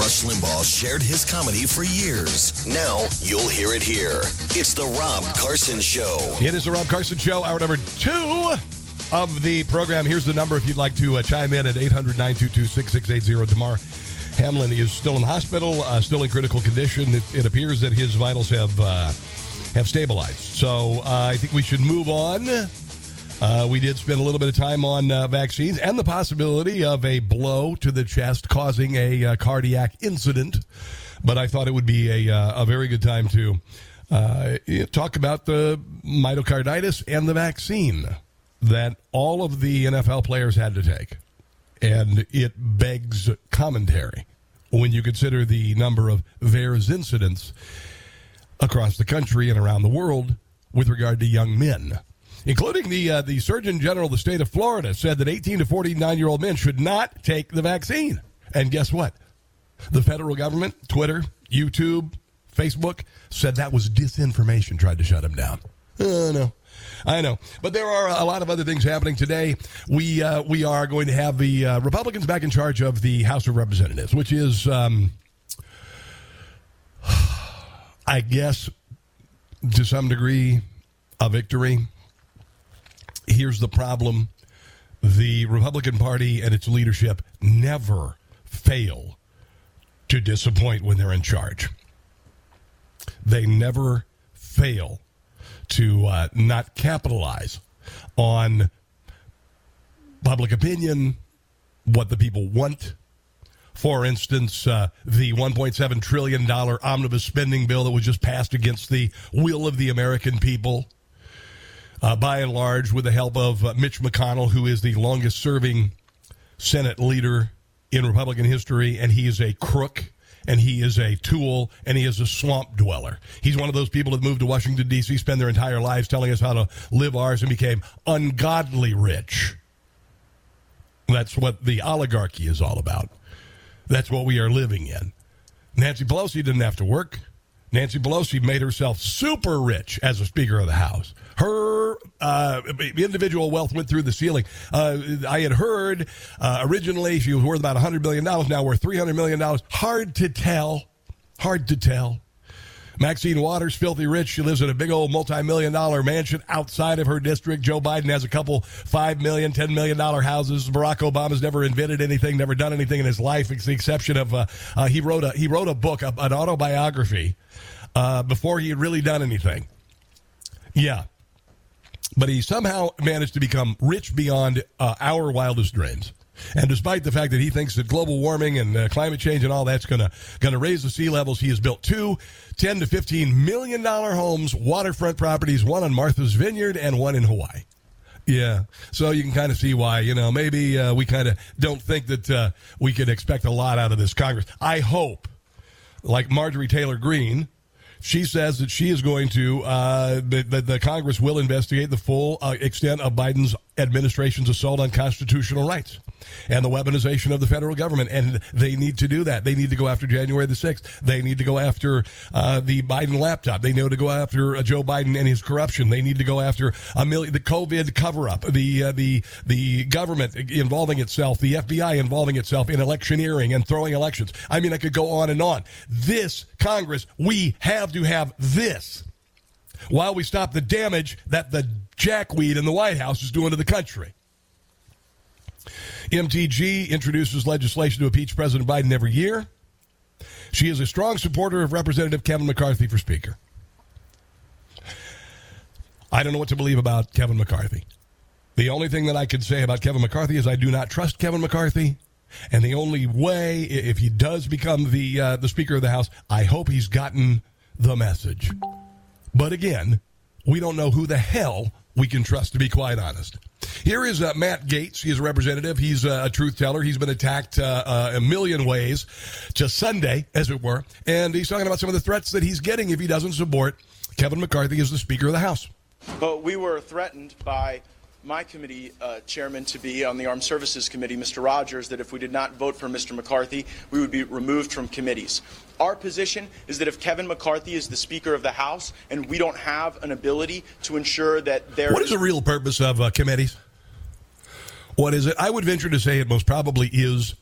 Rush Limbaugh shared his comedy for years. Now you'll hear it here. It's the Rob Carson Show. It is the Rob Carson Show, hour number two of the program. Here's the number if you'd like to uh, chime in at 800 922 6680. Damar Hamlin is still in hospital, uh, still in critical condition. It, it, appears that his vitals have uh, have stabilized. So uh, I think we should move on. Uh, we did spend a little bit of time on uh, vaccines and the possibility of a blow to the chest causing a cardiac incident. But I thought it would be a, a very good time to talk about the myocarditis and the vaccine that all of the NFL players had to take. And it begs commentary when you consider the number of VAERS incidents across the country and around the world with regard to young men. Including the uh, the Surgeon General of the state of Florida said that 18 to 49 year old men should not take the vaccine. And guess what? The federal government, Twitter, YouTube, Facebook said that was disinformation, tried to shut him down. Uh, no. I know, but there are a lot of other things happening today. We uh, we are going to have the uh, Republicans back in charge of the House of Representatives, which is, um, I guess, to some degree, a victory. Here's the problem: the Republican Party and its leadership never fail to disappoint when they're in charge. They never fail to uh, not capitalize on public opinion, what the people want. For instance, uh, the $1.7 trillion omnibus spending bill that was just passed against the will of the American people, uh, by and large, with the help of uh, Mitch McConnell, who is the longest serving Senate leader in Republican history, and he is a crook and he is a tool and he is a swamp dweller. He's one of those people that moved to Washington, D.C., spend their entire lives telling us how to live ours and became ungodly rich. That's what the oligarchy is all about. That's what we are living in. Nancy Pelosi didn't have to work. Nancy Pelosi made herself super rich as a Speaker of the House. Her uh, individual wealth went through the ceiling. Uh, I had heard uh, originally she was worth about $100 million, now worth $300 million. Hard to tell. Hard to tell. Maxine Waters, filthy rich. She lives in a big old multi-million dollar mansion outside of her district. Joe Biden has a couple five million, ten million dollar houses. Barack Obama's never invented anything, never done anything in his life, with the exception of uh, uh, he wrote a he wrote a book, an autobiography, uh, before he had really done anything. Yeah, but he somehow managed to become rich beyond uh, our wildest dreams. And despite the fact that he thinks that global warming and uh, climate change and all that's going to going to raise the sea levels, he has built two 10 to 15 million dollar homes, waterfront properties, one on Martha's Vineyard and one in Hawaii. Yeah, so you can kind of see why you know maybe uh, we kind of don't think that uh, we can expect a lot out of this Congress. I hope, like Marjorie Taylor Greene, she says that she is going to uh, that the Congress will investigate the full uh, extent of Biden's administration's assault on constitutional rights and the weaponization of the federal government. And they need to do that. They need to go after January the 6th. They need to go after uh, the Biden laptop. They need to go after uh, Joe Biden and his corruption. They need to go after a million, the COVID cover up, the, uh, the, the government involving itself, the FBI involving itself in electioneering and throwing elections. I mean, I could go on and on. This Congress, we have to have this while we stop the damage that the jackweed in the White House is doing to the country. MTG introduces legislation to impeach President Biden every year. She is a strong supporter of Representative Kevin McCarthy for Speaker. I don't know what to believe about Kevin McCarthy. The only thing that I can say about Kevin McCarthy is I do not trust Kevin McCarthy. And the only way, if he does become the uh, the Speaker of the House, I hope he's gotten the message. But again, we don't know who the hell we can trust, to be quite honest. Here is uh, Matt Gaetz. He's a representative. He's uh, a truth teller. He's been attacked uh, uh, a million ways to Sunday, as it were. And he's talking about some of the threats that he's getting if he doesn't support Kevin McCarthy as the Speaker of the House. But we were threatened by my committee uh, chairman to be on the Armed Services Committee, Mr. Rogers, that if we did not vote for Mr. McCarthy, we would be removed from committees. Our position is that if Kevin McCarthy is the Speaker of the House and we don't have an ability to ensure that there. What is the real purpose of uh, committees? What is it? I would venture to say it most probably is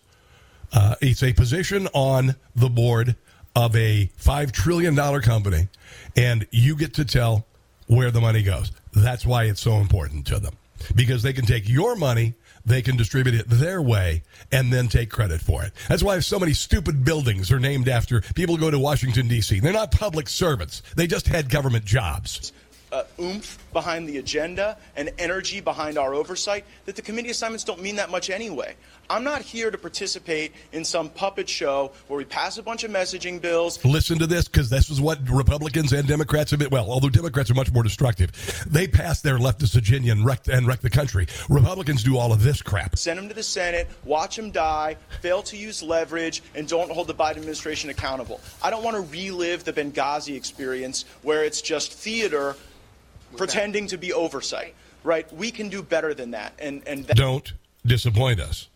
Uh, it's a position on the board of a $5 trillion company, and you get to tell where the money goes. That's why it's so important to them. Because they can take your money, they can distribute it their way, and then take credit for it. That's why so many stupid buildings are named after people who go to Washington, D.C. They're not public servants, they just had government jobs uh, oomph behind the agenda and energy behind our oversight that the committee assignments don't mean that much anyway. I'm not here to participate in some puppet show where we pass a bunch of messaging bills. Listen to this because this is what Republicans and Democrats have been. Well, although Democrats are much more destructive, they pass their leftist agenda and wreck, and wreck the country. Republicans do all of this crap. Send them to the Senate, watch them die, fail to use leverage, and don't hold the Biden administration accountable. I don't want to relive the Benghazi experience where it's just theater pretending to be oversight, right? We can do better than that. And, and that- don't disappoint us.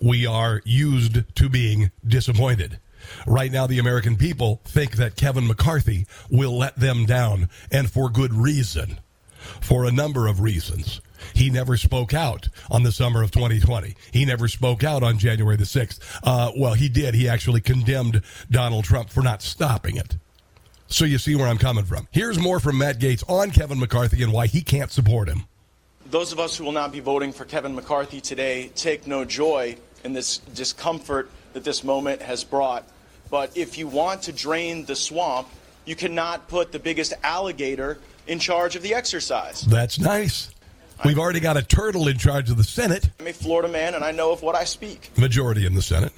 We are used to being disappointed. Right now, the American people think that Kevin McCarthy will let them down, and for good reason. For a number of reasons. He never spoke out on the summer of 2020. He never spoke out on January the 6th. Uh, well, he did. He actually condemned Donald Trump for not stopping it. So you see where I'm coming from. Here's more from Matt Gaetz on Kevin McCarthy and why he can't support him. Those of us who will not be voting for Kevin McCarthy today take no joy in this discomfort that this moment has brought. But if you want to drain the swamp, you cannot put the biggest alligator in charge of the exercise. That's nice. We've already got a turtle in charge of the Senate. I'm a Florida man and I know of what I speak. Majority in the Senate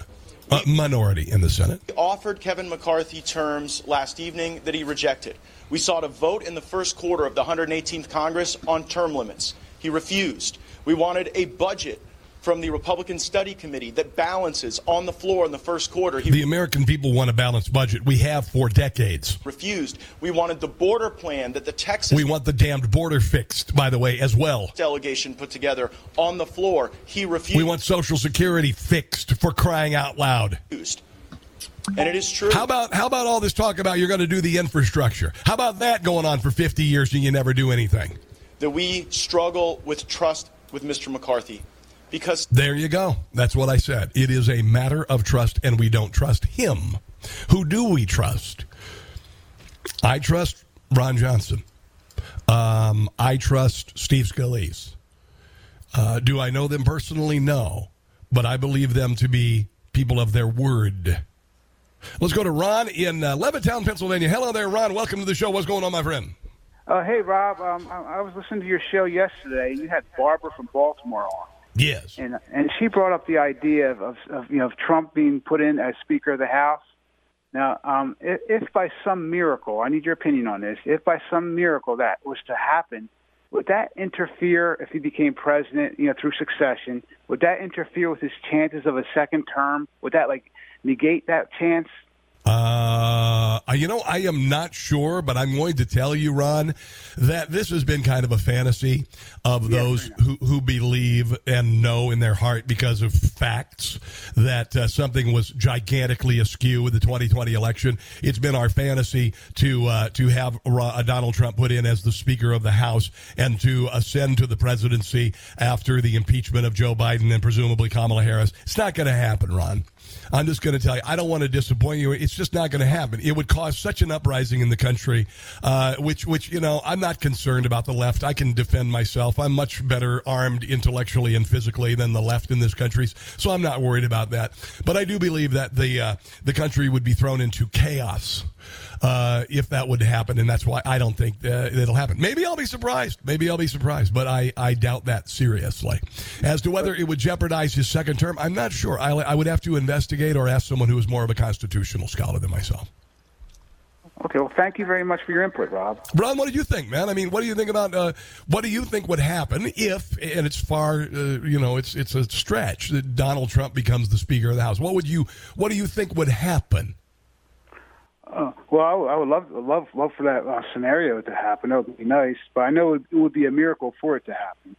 uh, minority in the Senate. We offered Kevin McCarthy terms last evening that he rejected. We sought a vote in the first quarter of the 118th Congress on term limits. He refused. We wanted a budget from the Republican Study Committee that balances on the floor in the first quarter. He the American people want a balanced budget. We have for decades. Refused. We wanted the border plan that the Texas. We want the damned border fixed, by the way, as well. Delegation put together on the floor. He refused. We want Social Security fixed for crying out loud. Refused. And it is true. How about how about all this talk about you're going to do the infrastructure? How about that going on for 50 years and you never do anything? That we struggle with trust with Mr. McCarthy because there you go. That's what I said. It is a matter of trust, and we don't trust him. Who do we trust? I trust Ron Johnson. Um, I trust Steve Scalise. Uh, do I know them personally? No, but I believe them to be people of their word. Let's go to Ron in uh, Levittown, Pennsylvania. Hello there, Ron. Welcome to the show. What's going on, my friend? Uh, hey, Rob. Um, I, I was listening to your show yesterday, and you had Barbara from Baltimore on. Yes. And and she brought up the idea of, of, you know of Trump being put in as Speaker of the House. Now, um, if, if by some miracle, I need your opinion on this. If by some miracle that was to happen, would that interfere if he became president, you know, through succession? Would that interfere with his chances of a second term? Would that like negate that chance? Uh, you know, I am not sure, but I'm going to tell you, Ron, that this has been kind of a fantasy of those who, who believe and know in their heart because of facts that uh, something was gigantically askew with the 2020 election. It's been our fantasy to uh, to have uh, Donald Trump put in as the Speaker of the House and to ascend to the presidency after the impeachment of Joe Biden and presumably Kamala Harris. It's not going to happen, Ron. I'm just going to tell you, I don't want to disappoint you. It's just not going to happen. It would cause such an uprising in the country, uh, which, which you know, I'm not concerned about the left. I can defend myself. I'm much better armed intellectually and physically than the left in this country, so I'm not worried about that. But I do believe that the uh, the country would be thrown into chaos uh, if that would happen, and that's why I don't think uh, it'll happen. Maybe I'll be surprised. Maybe I'll be surprised, but I, I doubt that seriously. As to whether it would jeopardize his second term, I'm not sure. I, I would have to investigate or ask someone who is more of a constitutional scholar than myself. Okay, well, thank you very much for your input, Rob. Ron, what do you think, man? I mean, what do you think about uh, what do you think would happen if, and it's far, uh, you know, it's it's a stretch that Donald Trump becomes the Speaker of the House. What would you, what do you think would happen? Uh, well, I, would love, love, love for that uh, scenario to happen. That would be nice, but I know it, it would be a miracle for it to happen.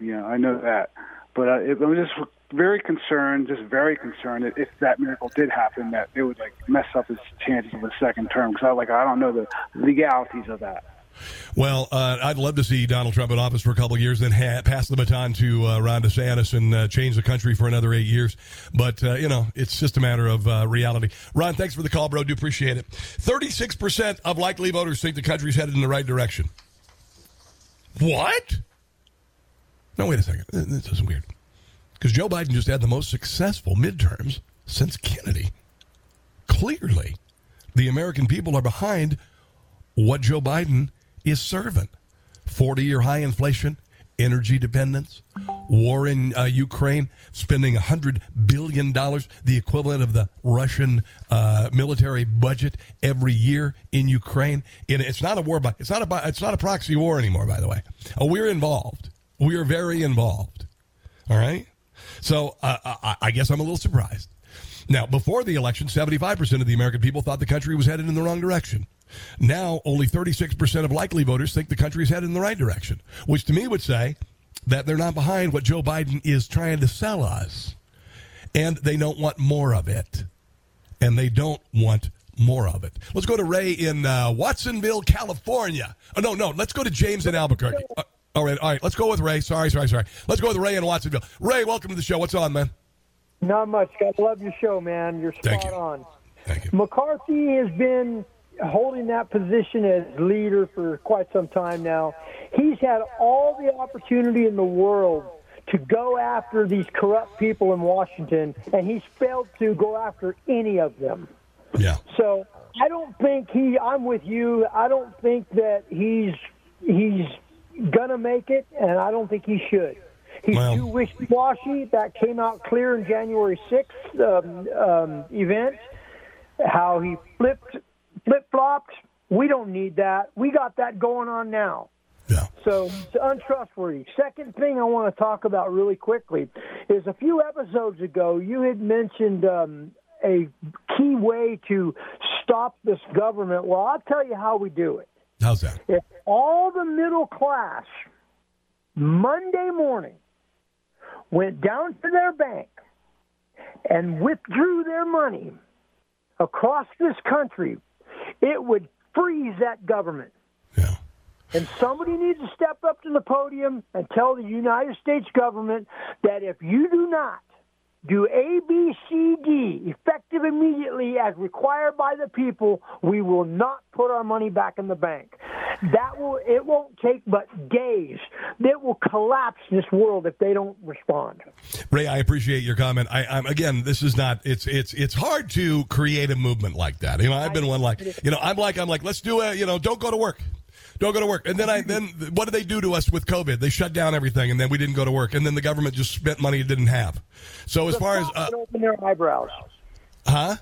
You know, I know that, but uh, it, I'm just very concerned, just very concerned that if that miracle did happen, that it would like mess up his chances of a second term. Because I like, I don't know the legalities of that. Well, uh, I'd love to see Donald Trump in office for a couple of years, then ha- pass the baton to uh, Ron DeSantis and uh, change the country for another eight years. But, uh, you know, it's just a matter of uh, reality. Ron, thanks for the call, bro. Do appreciate it. 36% of likely voters think the country's headed in the right direction. What? No, wait a second. This is weird. Because Joe Biden just had the most successful midterms since Kennedy. Clearly, the American people are behind what Joe Biden is serving 40 year high inflation, energy dependence, war in uh, Ukraine, spending $100 billion, the equivalent of the Russian uh, military budget every year in Ukraine. And it's not a war, but it's not a, it's not a proxy war anymore, by the way. Uh, we're involved. We are very involved. All right? So uh, I, I guess I'm a little surprised. Now, before the election, 75% of the American people thought the country was headed in the wrong direction. Now, only 36% of likely voters think the country is headed in the right direction, which to me would say that they're not behind what Joe Biden is trying to sell us. And they don't want more of it. And they don't want more of it. Let's go to Ray in uh, Watsonville, California. Oh, no, no. Let's go to James in Albuquerque. Uh, all right, all right. Let's go with Ray. Sorry, sorry, sorry. Let's go with Ray in Watsonville. Ray, welcome to the show. What's on, man? Not much. I love your show, man. You're spot Thank you. on. Thank you. McCarthy has been holding that position as leader for quite some time now. He's had all the opportunity in the world to go after these corrupt people in Washington, and he's failed to go after any of them. Yeah. So I don't think he. I'm with you. I don't think that he's he's gonna make it, and I don't think he should. He's Well- too wishy-washy. That came out clear in January 6th um, um, event. How he flipped, flip-flopped. We don't need that. We got that going on now. Yeah. So it's untrustworthy. Second thing I want to talk about really quickly is a few episodes ago you had mentioned um, a key way to stop this government. Well, I'll tell you how we do it. How's that? If all the middle class Monday morning went down to their bank and withdrew their money across this country, it would freeze that government. Yeah. And somebody needs to step up to the podium and tell the United States government that if you do not do A, B, C, D effective immediately as required by the people, we will not put our money back in the bank. That will it won't take but days. It will collapse this world if they don't respond. Ray, I appreciate your comment. I, I'm again, this is not. It's it's it's hard to create a movement like that. You know, I've been one like, you know, I'm like, I'm like, let's do it. You know, don't go to work. Don't go to work. And then I then what did they do to us with COVID? They shut down everything, and then we didn't go to work, and then the government just spent money it didn't have. So as The far as uh, open their eyebrows. huh?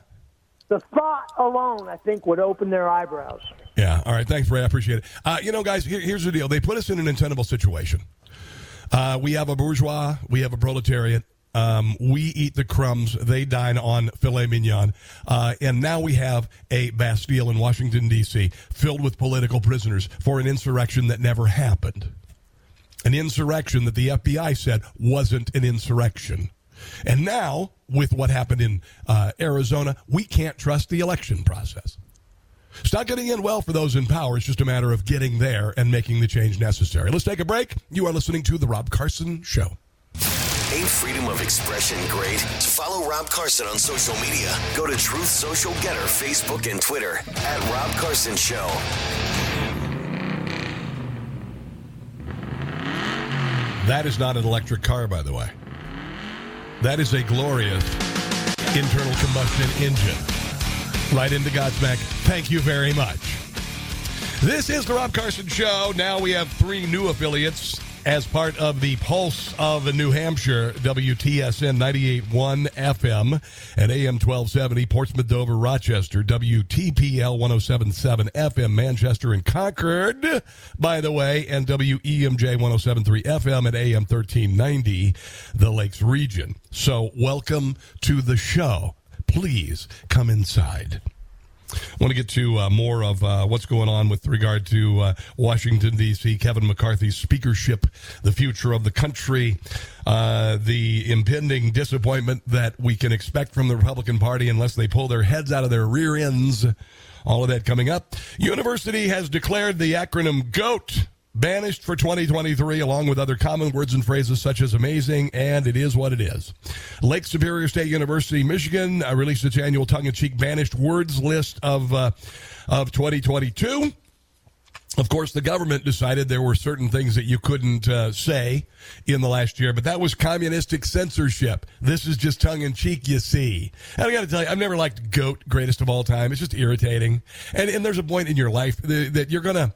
The thought alone, I think, would open their eyebrows. Yeah. All right. Thanks, Ray. I appreciate it. Uh, you know, guys, here, here's the deal. They put us in an untenable situation. Uh, we have a bourgeois. We have a proletariat. Um, we eat the crumbs. They dine on filet mignon. Uh, and now we have a Bastille in Washington, D.C., filled with political prisoners for an insurrection that never happened. An insurrection that the FBI said wasn't an insurrection. And now, with what happened in uh, Arizona, we can't trust the election process. It's not getting in well for those in power. It's just a matter of getting there and making the change necessary. Let's take a break. You are listening to The Rob Carson Show. Ain't freedom of expression great? Follow Rob Carson on social media. Go to Truth Social Gettr, Facebook and Twitter at Rob Carson Show. That is not an electric car, by the way. That is a glorious internal combustion engine. Right into Godsmack. Thank you very much. This is the Rob Carson Show. Now we have three new affiliates as part of the Pulse of New Hampshire, WTSN 98.1 FM and AM 1270, Portsmouth, Dover, Rochester, WTPL 1077 FM, Manchester and Concord, by the way, and WEMJ 1073 FM and AM 1390, the Lakes region. So welcome to the show. Please come inside. I want to get to uh, more of uh, what's going on with regard to uh, Washington, D.C., Kevin McCarthy's speakership, the future of the country, uh, the impending disappointment that we can expect from the Republican Party unless they pull their heads out of their rear ends. All of that coming up. University has declared the acronym GOAT banished for 2023, along with other common words and phrases such as amazing and it is what it is. Lake Superior State University, Michigan, uh, released its annual tongue-in-cheek banished words list of uh, of 2022. Of course, the government decided there were certain things that you couldn't uh, say in the last year, but that was communistic censorship. This is just tongue in cheek, you see. And I got to tell you, I've never liked GOAT, greatest of all time. It's just irritating. And, and there's a point in your life that, that you're going to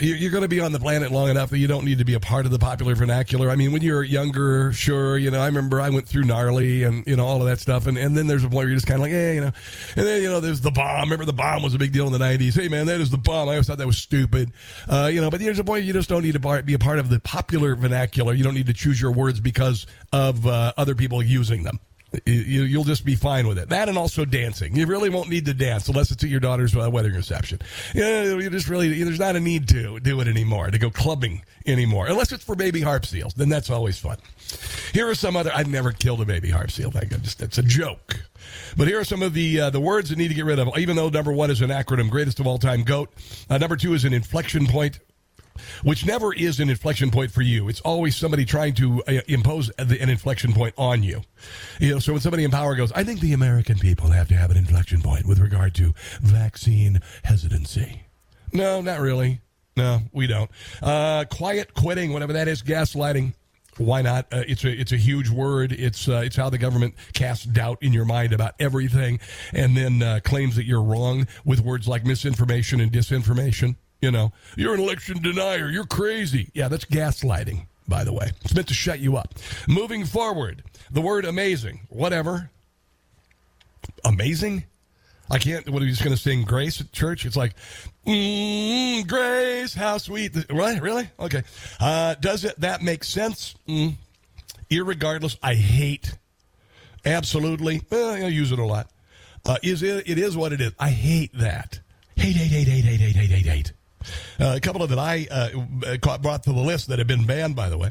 you're going to be on the planet long enough that you don't need to be a part of the popular vernacular. I mean, when you're younger, sure, you know, I remember I went through gnarly and, you know, all of that stuff. And, and then there's a point where you're just kind of like, hey, you know, and then, you know, there's the bomb. Remember the bomb was a big deal in the 90s. Hey, man, that is the bomb. I always thought that was stupid. Uh, you know, but there's a point you just don't need to be a part of the popular vernacular. You don't need to choose your words because of uh, other people using them. You, will just be fine with it. That and also dancing. You really won't need to dance unless it's at your daughter's uh, wedding reception. You, you just really, there's not a need to do it anymore, to go clubbing anymore. Unless it's for baby harp seals. Then that's always fun. Here are some other, I've never killed a baby harp seal. Thank God. Just, it's a joke. But here are some of the uh, the words that need to get rid of. Even though number one is an acronym, greatest of all time, GOAT. Uh, number two is an inflection point which never is an inflection point for you. It's always somebody trying to uh, impose an inflection point on you. You know, so when somebody in power goes, I think the American people have to have an inflection point with regard to vaccine hesitancy. No, not really. No, we don't. Uh, quiet quitting, whatever that is, gaslighting. Why not? Uh, it's a it's a huge word. It's uh, it's how the government casts doubt in your mind about everything, and then uh, claims that you're wrong with words like misinformation and disinformation. You know, you're an election denier. You're crazy. Yeah, that's gaslighting, by the way. It's meant to shut you up. Moving forward, the word amazing, whatever. Amazing? I can't. What are you just going to sing Grace at church? It's like, mm, Grace, how sweet. Right? Really? Okay. Uh, does it that make sense? Mm. Irregardless, I hate. Absolutely. I use it a lot. Uh, is it? It is what it is. I hate that. Hate, hate, hate, hate, hate, hate, hate, hate, hate. Uh, a couple of that I uh, brought to the list that have been banned, by the way.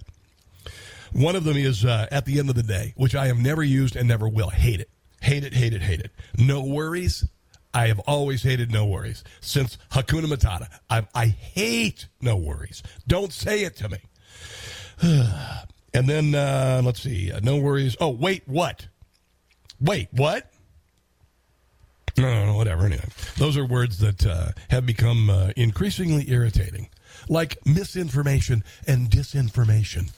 One of them is uh, at the end of the day, which I have never used and never will. Hate it. Hate it, hate it, hate it. No worries. I have always hated no worries. Since Hakuna Matata, I, I hate no worries. Don't say it to me. and then, uh, let's see, uh, no worries. Oh, wait, what? Wait, what? No, no, no, whatever. Anyway, those are words that uh, have become uh, increasingly irritating, like misinformation and disinformation.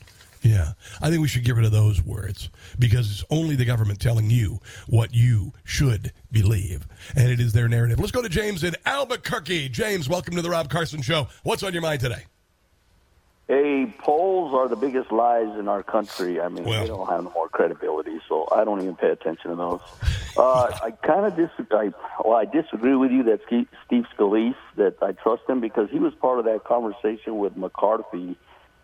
Yeah, I think we should get rid of those words because it's only the government telling you what you should believe, and it is their narrative. Let's go to James in Albuquerque. James, welcome to the Rob Carson Show. What's on your mind today? Hey, polls are the biggest lies in our country. I mean, well, they don't have no more credibility, so I don't even pay attention to those. Uh, I kind of disagree. Well, I disagree with you that Steve Scalise that I trust him because he was part of that conversation with McCarthy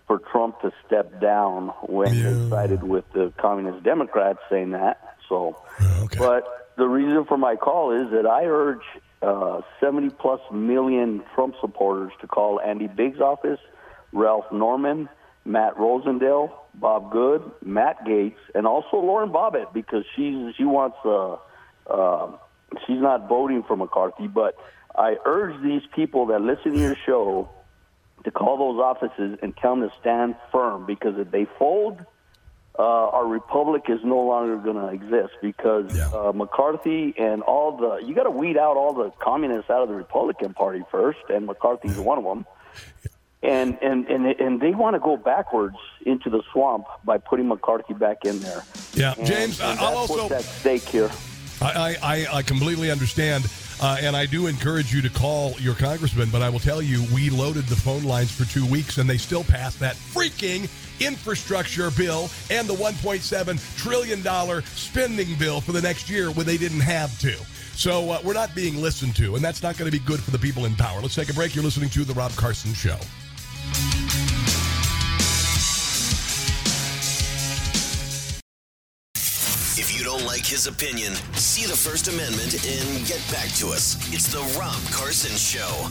for Trump to step down when yeah. they sided with the communist Democrats, saying that. So, okay. but the reason for my call is that I urge uh, 70 plus million Trump supporters to call Andy Biggs' office Ralph Norman, Matt Rosendale, Bob Good, Matt Gaetz, and also Lauren Boebert because she's she wants uh, uh, she's not voting for McCarthy. But I urge these people that listen to your show to call those offices and tell them to stand firm because if they fold, uh, our republic is no longer going to exist because yeah. uh, McCarthy and all the you got to weed out all the communists out of the Republican Party first, and McCarthy's one of them and and and and they want to go backwards into the swamp by putting McCarthy back in there. Yeah, and, James, and I'll also at stake here. I, I, I completely understand. Uh, and I do encourage you to call your congressman, but I will tell you, we loaded the phone lines for two weeks and they still passed that freaking infrastructure bill and the $1.7 trillion spending bill for the next year when they didn't have to. So uh, we're not being listened to, and that's not going to be good for the people in power. Let's take a break. You're listening to The Rob Carson Show. His opinion, see the First Amendment, and get back to us. It's the Rob Carson Show.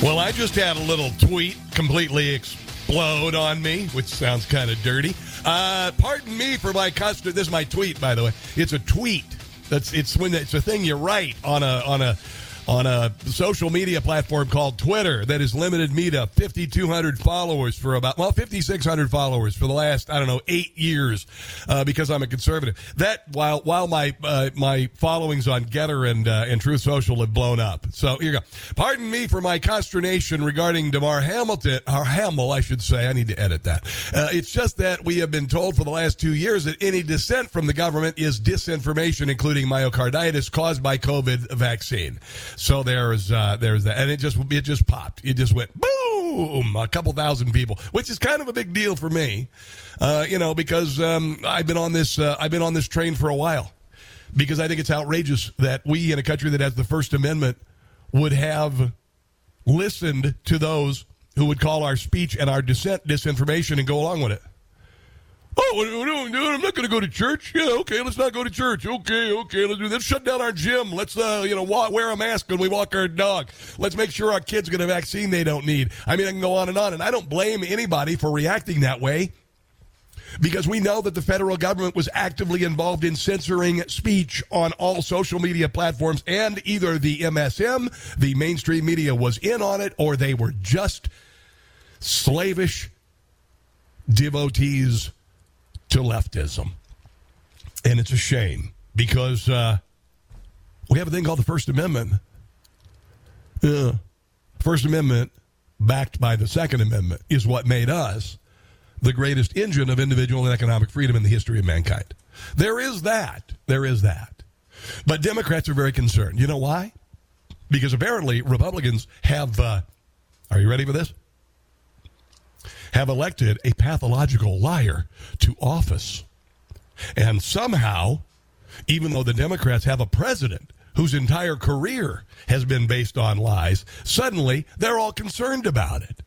Well, I just had a little tweet completely explode on me, which sounds kind of dirty. Uh, pardon me for my custom. This is my tweet, by the way. It's a tweet. That's it's when it's a thing you write on a on a on a social media platform called Twitter that has limited me to 5,200 followers for about, well, 5,600 followers for the last, I don't know, eight years uh, because I'm a conservative. That, while while my uh, my followings on Gettr and, uh, and Truth Social have blown up. So here you go. Pardon me for my consternation regarding Damar Hamilton, or Hamill, I should say. I need to edit that. Uh, it's just that we have been told for the last two years that any dissent from the government is disinformation, including myocarditis caused by COVID vaccine. So there's uh, there's that, and it just it just popped. It just went boom, a couple thousand people, which is kind of a big deal for me, uh, you know, because um, I've been on this uh, I've been on this train for a while, because I think it's outrageous that we in a country that has the First Amendment would have listened to those who would call our speech and our dissent disinformation and go along with it. Oh, I'm not going to go to church. Yeah, okay, let's not go to church. Okay, okay, let's do this. Shut down our gym. Let's, uh, you know, wear a mask when we walk our dog. Let's make sure our kids get a vaccine they don't need. I mean, I can go on and on. And I don't blame anybody for reacting that way because we know that the federal government was actively involved in censoring speech on all social media platforms, and either the MSM, the mainstream media, was in on it, or they were just slavish devotees to leftism. And it's a shame because uh, we have a thing called the First Amendment. Uh, First Amendment, backed by the Second Amendment, is what made us the greatest engine of individual and economic freedom in the history of mankind. There is that. There is that. But Democrats are very concerned. You know why? Because apparently Republicans have. Uh, are you ready for this? Have elected a pathological liar to office. And somehow, even though the Democrats have a president whose entire career has been based on lies, suddenly they're all concerned about it.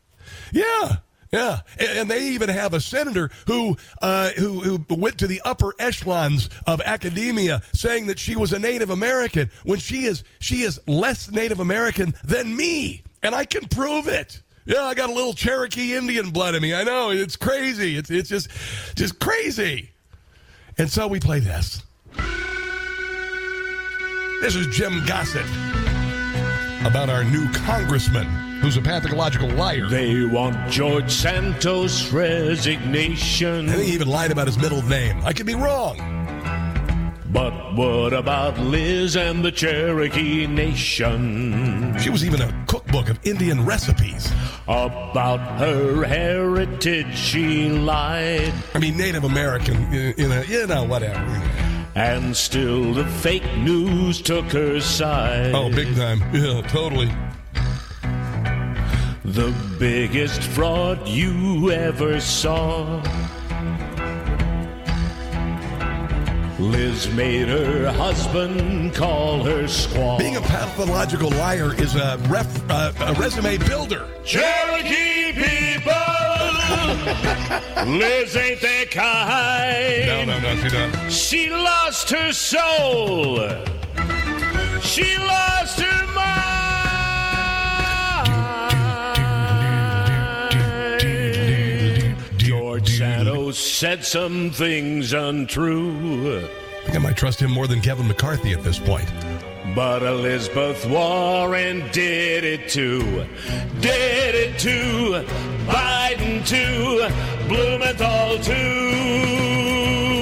Yeah. Yeah, and they even have a senator who, uh, who who went to the upper echelons of academia, saying that she was a Native American when she is she is less Native American than me, and I can prove it. Yeah, I got a little Cherokee Indian blood in me. I know it's crazy. It's it's just just crazy. And so we play this. This is Jim Gossett about our new congressman who's a pathological liar. They want George Santos' resignation. I think he even lied about his middle name. I could be wrong. But what about Liz and the Cherokee Nation? She was even a cookbook of Indian recipes. About her heritage, she lied. I mean, Native American, you know, you know, whatever. And still the fake news took her side. Oh, big time. Yeah, totally. The biggest fraud you ever saw Liz made her husband call her squaw. Being a pathological liar is a, ref, uh, a resume builder. Cherokee people, Liz ain't that kind. No, no, no, she not. She lost her soul. She lost her said some things untrue. I think I might trust him more than Kevin McCarthy at this point. But Elizabeth Warren did it too. Did it too. Biden too. Blumenthal too.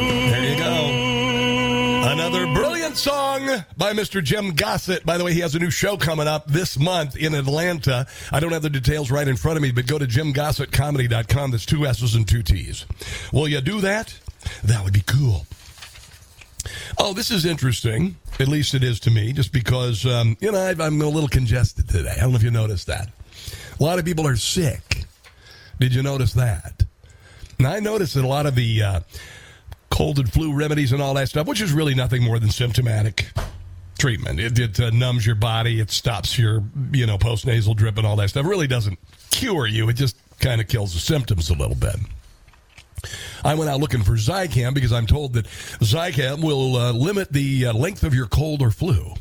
Song by Mr. Jim Gossett. By the way, he has a new show coming up this month in Atlanta. I don't have the details right in front of me, but go to jimgossettcomedy.com. That's two S's and two T's. Will you do that? That would be cool. Oh, this is interesting. At least it is to me, just because, um, you know, I'm a little congested today. I don't know if you noticed that. A lot of people are sick. Did you notice that? Now, I noticed that a lot of the. Uh, cold and flu remedies and all that stuff, which is really nothing more than symptomatic treatment. It, it uh, numbs your body, it stops your, you know, post nasal drip and all that stuff. It really doesn't cure you, it just kind of kills the symptoms a little bit. I went out looking for Zicam because I'm told that Zicam will uh, limit the uh, length of your cold or flu.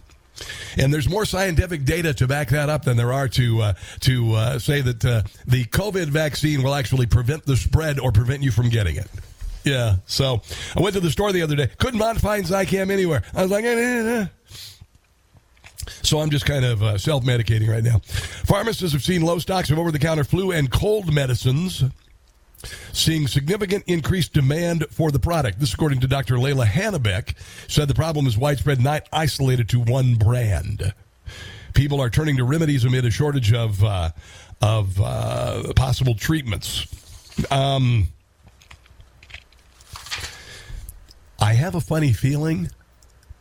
And there's more scientific data to back that up than there are to uh, to uh, say that uh, the COVID vaccine will actually prevent the spread or prevent you from getting it. Yeah. So I went to the store the other day, couldn't find Zicam anywhere. I was like, eh, eh, eh. So I'm just kind of uh, self medicating right now. Pharmacists have seen low stocks of over the counter flu and cold medicines seeing significant increased demand for the product. This, according to Dr. Layla Hannebeck, said the problem is widespread, not isolated to one brand. People are turning to remedies amid a shortage of uh, of uh, possible treatments. Um, I have a funny feeling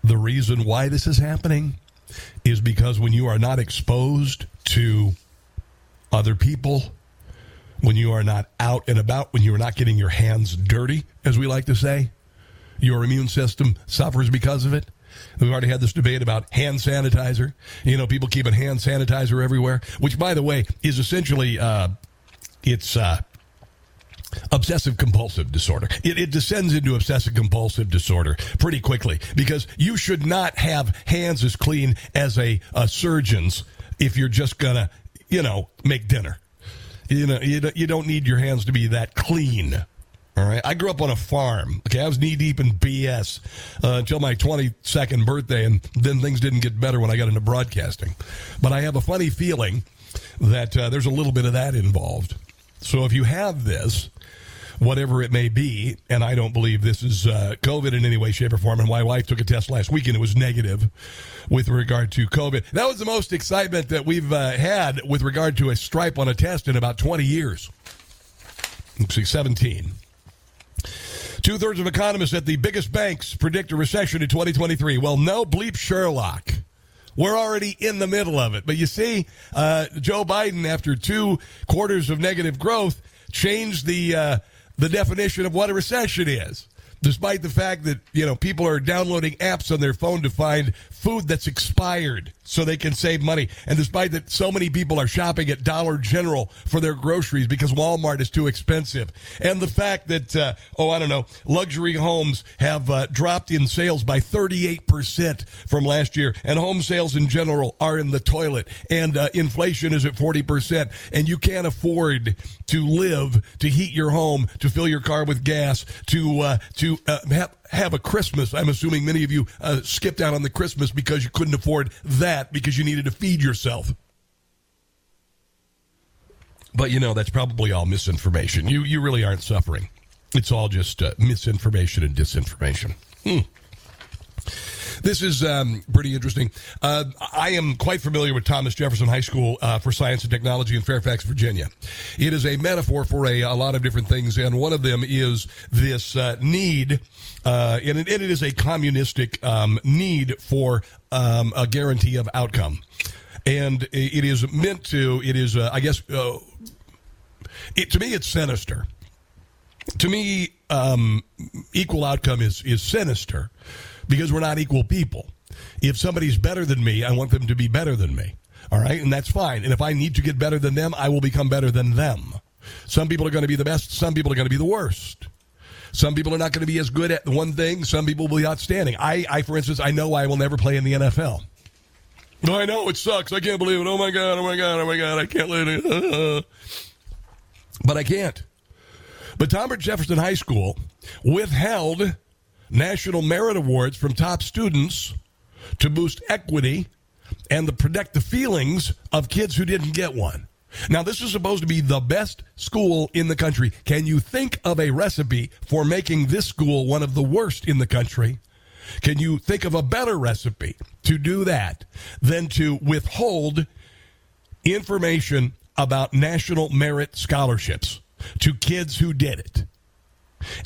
the reason why this is happening is because when you are not exposed to other people when you are not out and about, when you are not getting your hands dirty, as we like to say, your immune system suffers because of it. We've already had this debate about hand sanitizer. You know, people keeping hand sanitizer everywhere, which, by the way, is essentially uh, it's uh, obsessive compulsive disorder. It, it, descends into obsessive compulsive disorder pretty quickly because you should not have hands as clean as a, a surgeon's if you're just gonna, you know, make dinner. You know, you, you don't need your hands to be that clean. All right. I grew up on a farm. Okay. I was knee deep in BS uh, until my 22nd birthday, and then things didn't get better when I got into broadcasting. But I have a funny feeling that uh, there's a little bit of that involved. So if you have this, whatever it may be. And I don't believe this is uh, COVID in any way, shape, or form. And my wife took a test last week and it was negative with regard to COVID. That was the most excitement that we've uh, had with regard to a stripe on a test in about 20 years. See, 17. Two thirds of economists at the biggest banks predict a recession in 2023. Well, no bleep Sherlock. We're already in the middle of it. But you see, uh, Joe Biden, after two quarters of negative growth, changed the uh, the definition of what a recession is despite the fact that you know people are downloading apps on their phone to find food that's expired so they can save money. And despite that so many people are shopping at dollar general for their groceries because walmart is too expensive. And the fact that uh, oh i don't know luxury homes have uh, dropped in sales by 38% from last year. And home sales in general are in the toilet. And uh, inflation is at 40% and you can't afford to live to heat your home to fill your car with gas to uh, to uh, have, have, a Christmas. I'm assuming many of you uh, skipped out on the Christmas because you couldn't afford that because you needed to feed yourself. But you know that's probably all misinformation. You you really aren't suffering. It's all just uh, misinformation and disinformation. Hmm. This is um, pretty interesting. Uh, I am quite familiar with Thomas Jefferson High School uh, for Science and Technology in Fairfax, Virginia. It is a metaphor for a, a lot of different things, and one of them is this uh, need, uh, and it, and, it is a communistic um, need for um, a guarantee of outcome. And it is meant to, it is, uh, I guess, uh, it, to me, it's sinister. To me, um, equal outcome is, is sinister because we're not equal people. If somebody's better than me, I want them to be better than me. All right. And that's fine. And if I need to get better than them, I will become better than them. Some people are going to be the best. Some people are going to be the worst. Some people are not going to be as good at one thing. Some people will be outstanding. I, I, for instance, I know I will never play in the NFL. No, I know it sucks. I can't believe it. Oh my God. Oh my God. Oh my God. I can't live it. but I can't. But Thomas Jefferson High School withheld National Merit Awards from top students to boost equity and to protect the feelings of kids who didn't get one. Now, this is supposed to be the best school in the country. Can you think of a recipe for making this school one of the worst in the country? Can you think of a better recipe to do that than to withhold information about national merit scholarships to kids who did it?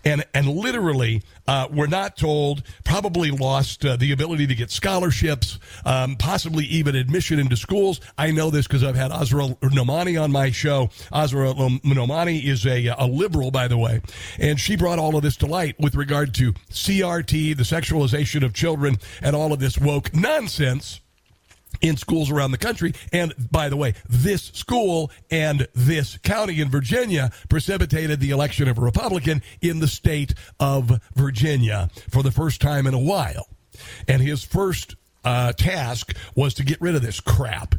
And and literally uh, were not told, probably lost uh, the ability to get scholarships, um, possibly even admission into schools. I know this because I've had Asra Nomani on my show. Asra Nomani is a, a liberal, by the way, and she brought all of this to light with regard to CRT, the sexualization of children, and all of this woke nonsense in schools around the country. And by the way, this school and this county in Virginia precipitated the election of a Republican in the state of Virginia for the first time in a while. And his first uh, task was to get rid of this crap.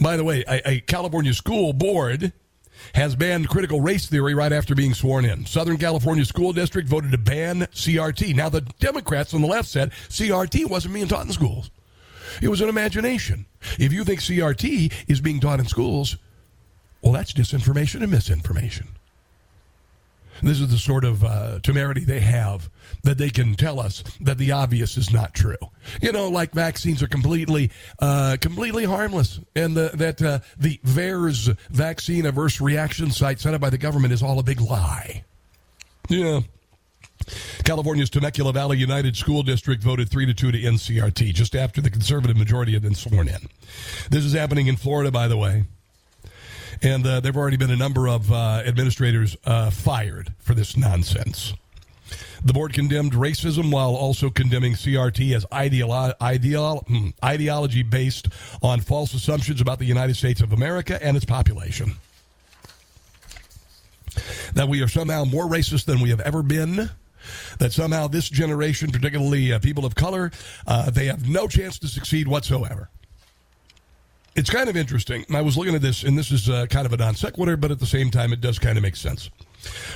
By the way, a, a California school board has banned critical race theory right after being sworn in. Southern California School District voted to ban CRT. Now, the Democrats on the left said CRT wasn't being taught in schools. It was an imagination. If you think CRT is being taught in schools, well, that's disinformation and misinformation. This is the sort of uh, temerity they have that they can tell us that the obvious is not true. You know, like vaccines are completely, uh, completely harmless, and the, that uh, the VAERS vaccine adverse reaction site set up by the government is all a big lie. Yeah. California's Temecula Valley United School District voted 3 to 2 to end CRT just after the conservative majority had been sworn in. This is happening in Florida, by the way. And uh, there have already been a number of uh, administrators uh, fired for this nonsense. The board condemned racism while also condemning CRT as ideolo- ideolo- hmm, ideology based on false assumptions about the United States of America and its population. That we are somehow more racist than we have ever been that somehow this generation, particularly uh, people of color, uh, they have no chance to succeed whatsoever. It's kind of interesting. I was looking at this, and this is uh, kind of a non sequitur, but at the same time, it does kind of make sense.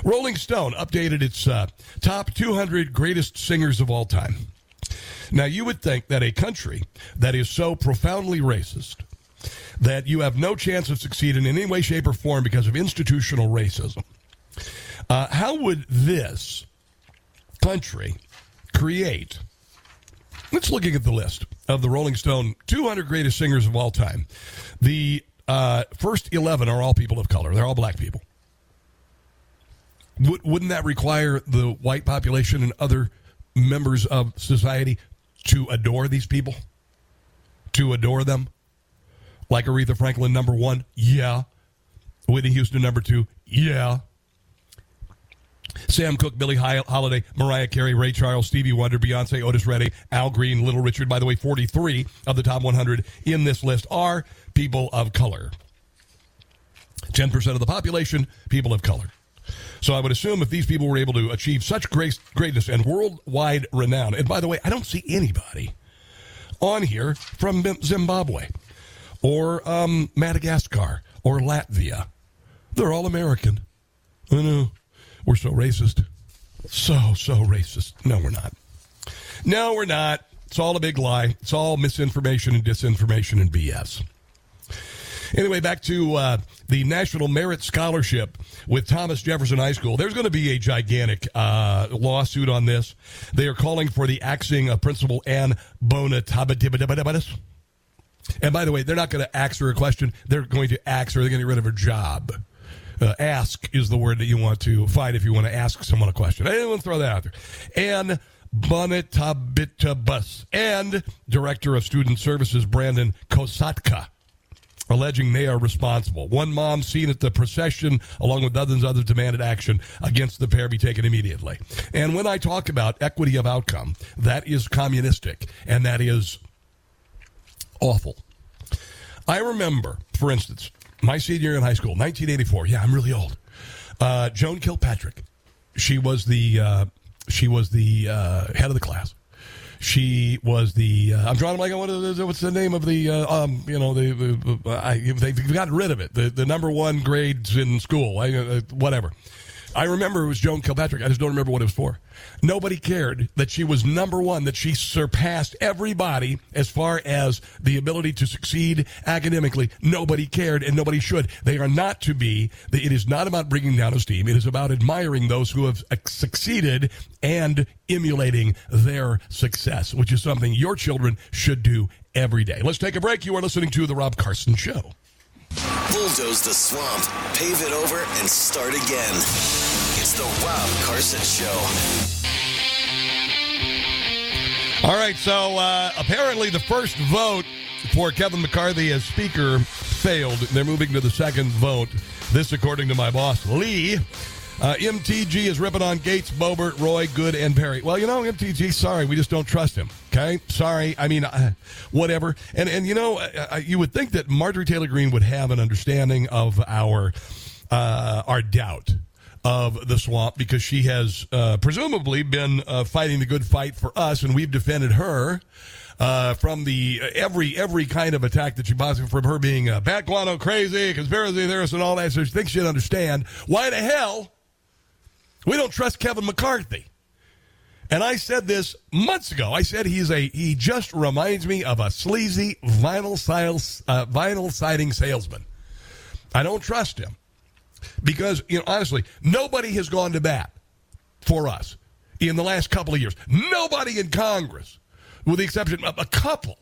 Rolling Stone updated its uh, top 200 greatest singers of all time. Now, you would think that a country that is so profoundly racist that you have no chance of succeeding in any way, shape, or form because of institutional racism. Uh, how would this country create? Let's looking at the list of the Rolling Stone 200 greatest singers of all time. The uh, first 11 are all people of color. They're all black people. W- wouldn't that require the white population and other members of society to adore these people? To adore them? Like Aretha Franklin, number one? Yeah. Whitney Houston, number two? Yeah. Sam Cooke, Billie Holiday, Mariah Carey, Ray Charles, Stevie Wonder, Beyonce, Otis Redding, Al Green, Little Richard. By the way, 43 of the top 100 in this list are people of color. 10% of the population, people of color. So I would assume if these people were able to achieve such great, greatness and worldwide renown, and by the way, I don't see anybody on here from Zimbabwe or um, Madagascar or Latvia. They're all American. I know. We're so racist. So, so racist. No, we're not. No, we're not. It's all a big lie. It's all misinformation and disinformation and BS. Anyway, back to uh, the National Merit Scholarship with Thomas Jefferson High School. There's going to be a gigantic uh, lawsuit on this. They are calling for the axing of Principal Ann Bonitatibus. And by the way, they're not going to ask her a question. They're going to ask her. They're going to get rid of her job. Uh, ask is the word that you want to find if you want to ask someone a question. To throw that out there. And Bonetabitabus and Director of Student Services Brandon Kosatka alleging they are responsible. One mom seen at the procession, along with dozens of others, demanded action against the pair be taken immediately. And when I talk about equity of outcome, that is communistic and that is awful. I remember, for instance, my senior year in high school, 1984. Yeah, I'm really old. Uh, Joan Kilpatrick. She was the uh, she was the uh, head of the class. She was the. Uh, I'm drawing a blank what what's the name of the. Uh, um, you know, the, the I, they've gotten rid of it. The the number one grades in school. I, uh, whatever. I remember it was Joan Kilpatrick. I just don't remember what it was for. Nobody cared that she was number one, that she surpassed everybody as far as the ability to succeed academically. Nobody cared and nobody should. They are not to be. It is not about bringing down esteem. It is about admiring those who have succeeded and emulating their success, which is something your children should do every day. Let's take a break. You are listening to The Rob Carson Show. Bulldoze the swamp, pave it over, and start again. It's the Rob Carson Show. All right, so uh, apparently the first vote for Kevin McCarthy as Speaker failed. They're moving to the second vote. This, according to my boss, Lee. Uh, MTG is ripping on Gaetz, Boebert, Roy, Good, and Perry. Well, you know, MTG, sorry, we just don't trust him. Okay, sorry. I mean, uh, whatever. And and you know, uh, uh, you would think that Marjorie Taylor Greene would have an understanding of our uh, our doubt of the swamp because she has uh, presumably been fighting the good fight for us, and we've defended her. Uh, from the uh, every every kind of attack that she possibly from her being uh, bat guano crazy, conspiracy theorist, and all that. So she thinks she'd understand why the hell we don't trust Kevin McCarthy. And I said this months ago. I said he's a he just reminds me of a sleazy vinyl sales uh, vinyl siding salesman. I don't trust him because you know honestly, nobody has gone to bat for us in the last couple of years. Nobody in Congress, with the exception of a couple,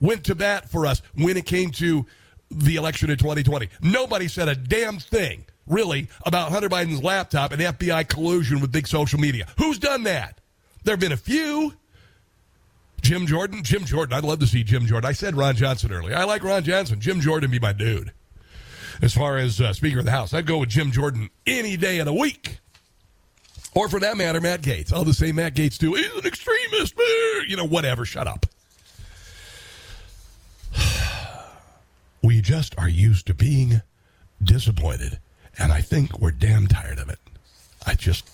went to bat for us when it came to the election in 2020. Nobody said a damn thing really, about Hunter Biden's laptop and FBI collusion with big social media. Who's done that? There have been a few. Jim Jordan, Jim Jordan. I'd love to see Jim Jordan. I said Ron Johnson earlier. I like Ron Johnson. Jim Jordan be my dude. As far as uh, Speaker of the House, I'd go with Jim Jordan any day of the week. Or for that matter, Matt Gaetz. I'll just say Matt Gaetz too. He's an extremist. You know, whatever. Shut up. We just are used to being disappointed and I think we're damn tired of it. I just,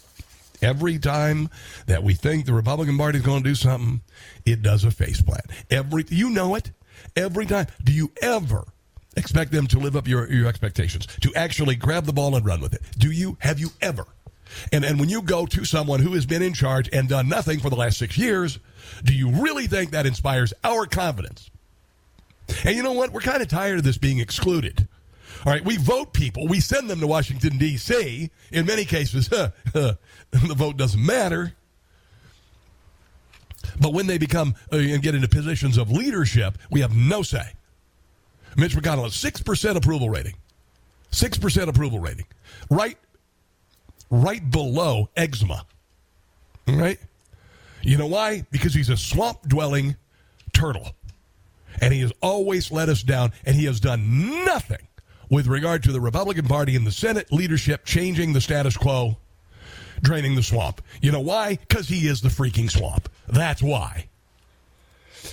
every time that we think the Republican Party is going to do something, it does a faceplant. Every, you know it. Every time. Do you ever expect them to live up your, your expectations? To actually grab the ball and run with it? Do you? Have you ever? And, and when you go to someone who has been in charge and done nothing for the last six years, do you really think that inspires our confidence? And you know what? We're kind of tired of this being excluded. All right, we vote people, we send them to Washington, D.C. In many cases, the vote doesn't matter. But when they become uh, and get into positions of leadership, we have no say. Mitch McConnell has 6% approval rating. 6% approval rating. Right right below eczema. Right? You know why? Because he's a swamp dwelling turtle. And he has always let us down, and he has done nothing with regard to the Republican Party and the Senate leadership changing the status quo, draining the swamp. You know why? Because he is the freaking swamp. That's why.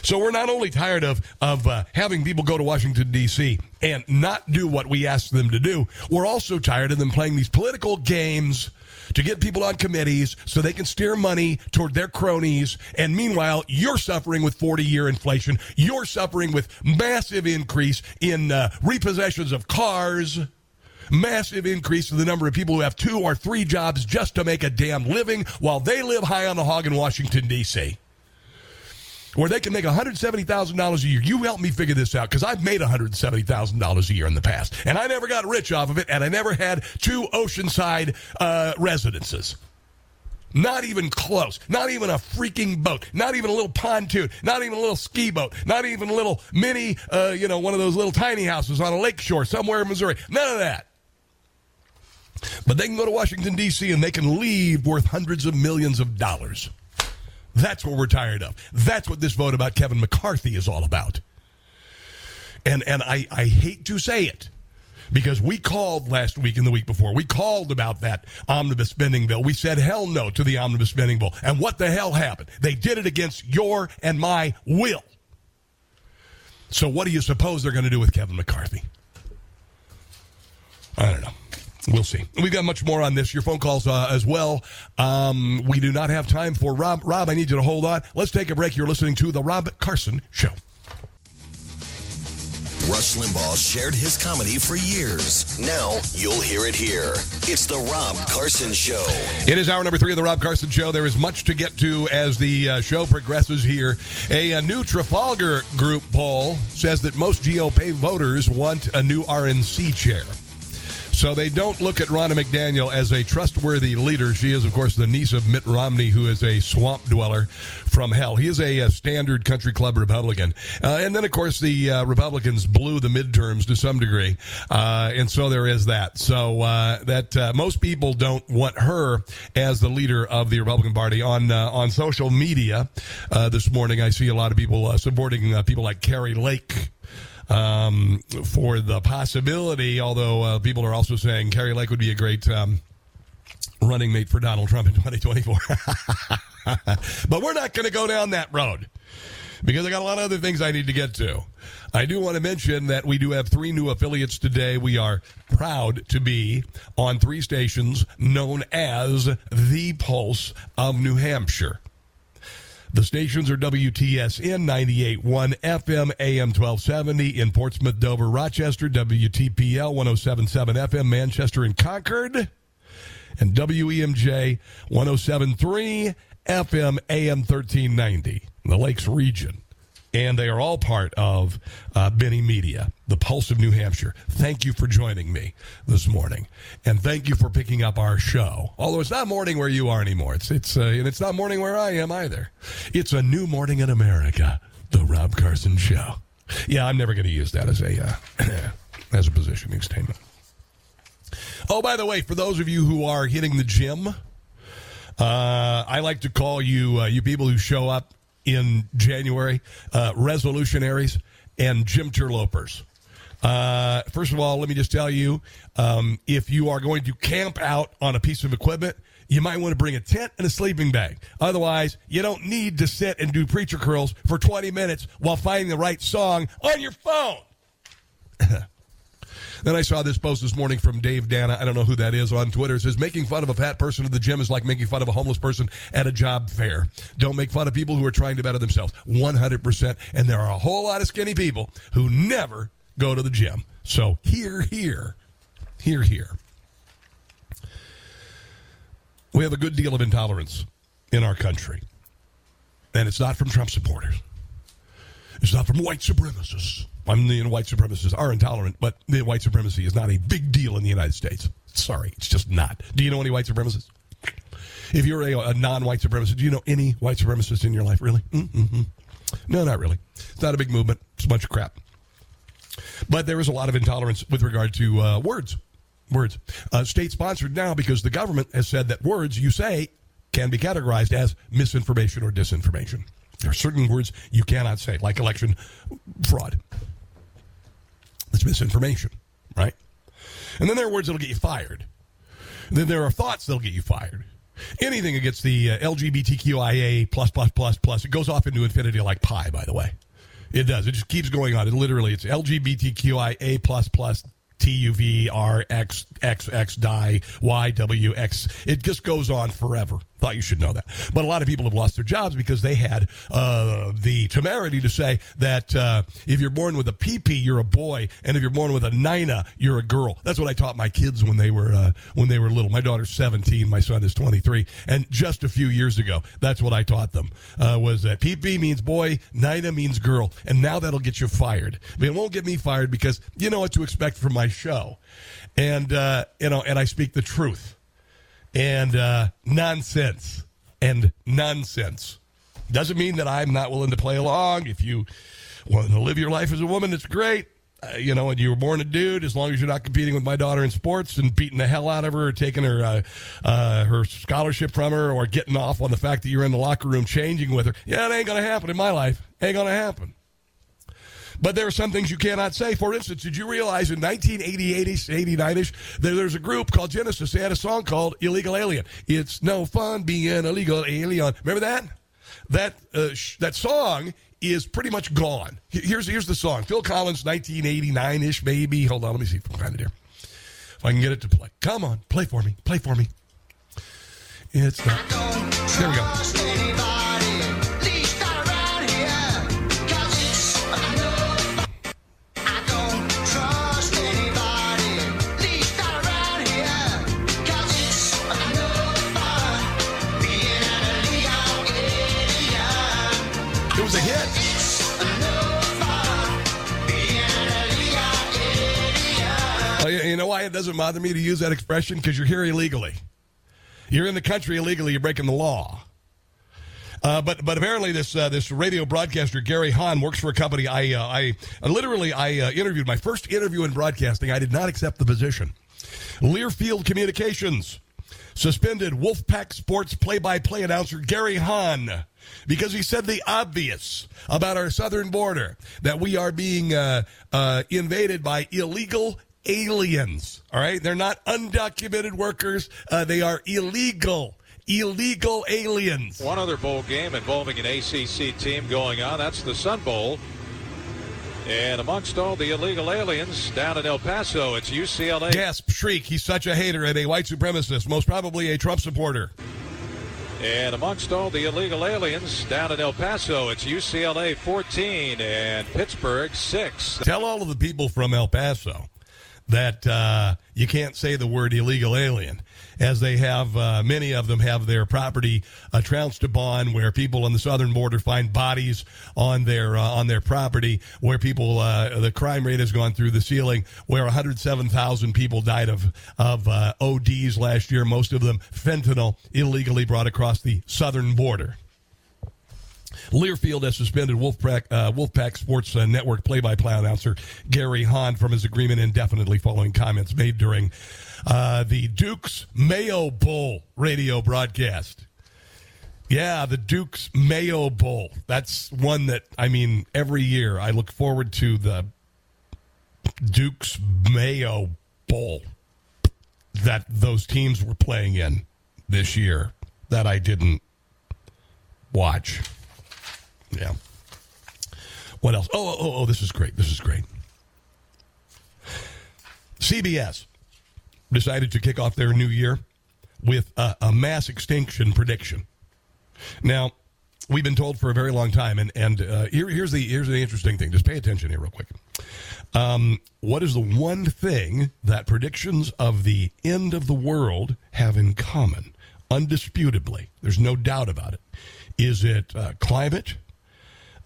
So we're not only tired of of uh, having people go to Washington D.C. and not do what we ask them to do, we're also tired of them playing these political games to get people on committees so they can steer money toward their cronies. And meanwhile, you're suffering with 40 year inflation. You're suffering with massive increase in uh, repossessions of cars. Massive increase in the number of people who have two or three jobs just to make a damn living while they live high on the hog in Washington, D.C where they can make $170,000 a year. You help me figure this out because I've made $170,000 a year in the past. And I never got rich off of it, and I never had two oceanside uh, residences. Not even close. Not even a freaking boat. Not even a little pontoon. Not even a little ski boat. Not even a little mini, uh, you know, one of those little tiny houses on a lake shore somewhere in Missouri. None of that. But they can go to Washington, D.C., and they can leave worth hundreds of millions of dollars. That's what we're tired of. That's what this vote about Kevin McCarthy is all about. And and I, I hate to say it because we called last week and the week before. We called about that omnibus spending bill. We said hell no to the omnibus spending bill. And what the hell happened? They did it against your and my will. So what do you suppose they're going to do with Kevin McCarthy? I don't know. We'll see. We've got much more on this. Your phone calls uh, as well. Um, we do not have time for Rob. Rob, I need you to hold on. Let's take a break. You're listening to The Rob Carson Show. Rush Limbaugh shared his comedy for years. Now you'll hear it here. It's The Rob Carson Show. It is hour number three of The Rob Carson Show. There is much to get to as the uh, show progresses here. A, a, new Trafalgar Group poll says that most GOP voters want a new RNC chair. So they don't look at Ronna McDaniel as a trustworthy leader. She is, of course, the niece of Mitt Romney, who is a swamp dweller from hell. He is a, a standard country club Republican. Uh, and then, of course, the uh, Republicans blew the midterms to some degree. Uh, and so there is that. So uh, that uh, most people don't want her as the leader of the Republican Party. On, uh, on social media this morning, I see a lot of people supporting people like Kari Lake um, for the possibility, although uh, people are also saying Kari Lake would be a great. Um, running mate for Donald Trump in 2024. but we're not going to go down that road because I got a lot of other things I need to get to. I do want to mention that we do have three new affiliates today. We are proud to be on three stations known as the Pulse of New Hampshire. The stations are WTSN 98.1 FM AM 1270 in Portsmouth, Dover, Rochester, WTPL 107.7 FM Manchester and Concord, and WEMJ 107.3 FM AM 1390, in the Lakes region and they are all part of uh, Binnie Media, the Pulse of New Hampshire. Thank you for joining me this morning, and thank you for picking up our show. Although it's not morning where you are anymore, it's it's uh, and it's not morning where I am either. It's a new morning in America, the Rob Carson Show. Yeah, I'm never going to use that as a uh, as a positioning statement. Oh, by the way, for those of you who are hitting the gym, uh, I like to call you uh, you people who show up in January, uh, resolutionaries and gym interlopers. Uh, first of all, let me just tell you um, if you are going to camp out on a piece of equipment, you might want to bring a tent and a sleeping bag. Otherwise, you don't need to sit and do preacher curls for 20 minutes while finding the right song on your phone. Then I saw this post this morning from Dave Dana. I don't know who that is on Twitter. It says making fun of a fat person at the gym is like making fun of a homeless person at a job fair. Don't make fun of people who are trying to better themselves. 100%. And there are a whole lot of skinny people who never go to the gym. So here, here, here, here. We have a good deal of intolerance in our country. And it's not from Trump supporters. It's not from white supremacists. I mean, the white supremacists are intolerant, but the white supremacy is not a big deal in the United States. Sorry, it's just not. Do you know any white supremacists? If you're a, a non-white supremacist, do you know any white supremacists in your life? Really? No, not really. It's not a big movement. It's a bunch of crap. But there is a lot of intolerance with regard to uh, words. Words. Uh, state sponsored now because the government has said that words you say can be categorized as misinformation or disinformation. There are certain words you cannot say, like election fraud. It's misinformation, right? And then there are words that'll get you fired. And then there are thoughts that'll get you fired. Anything against the uh, LGBTQIA plus plus plus plus, it goes off into infinity like pi. By the way, it does. It just keeps going on. It literally, it's LGBTQIA plus plus T U V R X X X die. It just goes on forever. Thought you should know that. But a lot of people have lost their jobs because they had uh, the temerity to say that uh, if you're born with a PP, you're a boy, and if you're born with a Nina, you're a girl. That's what I taught my kids when they were uh, when they were little. My daughter's 17, my son is 23, and just a few years ago, that's what I taught them uh, was that PP means boy, Nina means girl, and now that'll get you fired. Mean, it won't get me fired because you know what to expect from my show, and uh, you know, and I speak the truth and uh, nonsense and nonsense. Doesn't mean that I'm not willing to play along. If you want to live your life as a woman, it's great. Uh, you know, and you were born a dude, as long as you're not competing with my daughter in sports and beating the hell out of her, or taking her uh, uh, her scholarship from her, or getting off on the fact that you're in the locker room changing with her. Yeah, it ain't gonna happen in my life. Ain't gonna happen. But there are some things you cannot say. For instance, did you realize in 1988 89 ish, there's a group called Genesis. They had a song called Illegal Alien. It's no fun being an illegal alien. Remember that? That, uh, sh- that song is pretty much gone. Here's, here's the song Phil Collins, 1989 ish, maybe. Hold on, let me see if I can find it here. If I can get it to play. Come on, play for me. Play for me. It's not. There we go. Doesn't bother me to use that expression? Because you're here illegally. You're in the country illegally. You're breaking the law. Uh, but but apparently this uh, this radio broadcaster Gary Hahn works for a company. I uh, I literally I uh, interviewed my first interview in broadcasting. I did not accept the position. Learfield Communications suspended Wolfpack Sports play-by-play announcer Gary Hahn because he said the obvious about our southern border that we are being uh, uh, invaded by illegal aliens. All right, they're not undocumented workers. Uh, they are illegal illegal aliens. One other bowl game involving an ACC team going on. That's the Sun Bowl. And amongst all the illegal aliens down in El Paso, it's UCLA. Gasp, shriek. He's such a hater and a white supremacist, most probably a Trump supporter. And amongst all the illegal aliens down in El Paso, it's UCLA 14 and Pittsburgh 6. Tell all of the people from El Paso that uh, you can't say the word illegal alien as they have uh, many of them have their property uh, trounced upon, where people on the southern border find bodies on their uh, on their property, where people uh, the crime rate has gone through the ceiling, where 107,000 people died of of uh, ODs last year, most of them fentanyl illegally brought across the southern border. Learfield has suspended Wolfpack, uh, Wolfpack Sports uh, Network play-by-play announcer Gary Hahn from his agreement indefinitely following comments made during uh, the Duke's Mayo Bowl radio broadcast. Yeah, the Duke's Mayo Bowl. That's one that, I mean, every year I look forward to the Duke's Mayo Bowl that those teams were playing in this year that I didn't watch. Yeah. What else? Oh, oh, oh, this is great. This is great. CBS decided to kick off their new year with a, a mass extinction prediction. Now, we've been told for a very long time, and and uh, here, here's the here's the interesting thing. Just pay attention here, real quick. Um, what is the one thing that predictions of the end of the world have in common? Undisputably, there's no doubt about it. Is it uh, climate?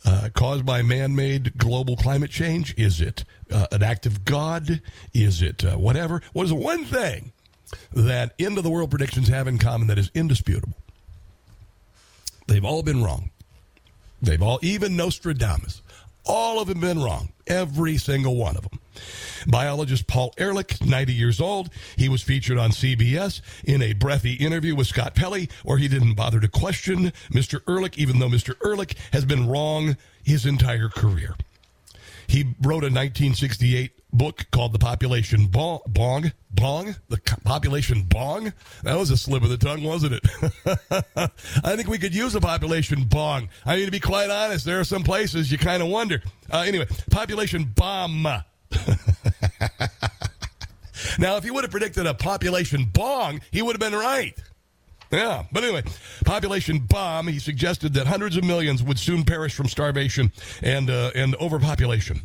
Uh, caused by man-made global climate change? Is it uh, an act of God? Is it uh, whatever? What is the one thing that end of the world predictions have in common that is indisputable? They've all been wrong. They've all, even Nostradamus, all of them been wrong. Every single one of them. Biologist Paul Ehrlich, 90 years old, he was featured on CBS in a breathy interview with Scott Pelley, where he didn't bother to question Mr. Ehrlich, even though Mr. Ehrlich has been wrong his entire career. He wrote a 1968 book called The Population Bong. Bong? Bong? The Population Bong? That was a slip of the tongue, wasn't it? I think we could use a population bong. I mean, to be quite honest, there are some places you kind of wonder. Uh, anyway, Population Bomb. now, if he would have predicted a population bong, he would have been right. Yeah, but anyway, population bomb. He suggested that hundreds of millions would soon perish from starvation and uh, and overpopulation.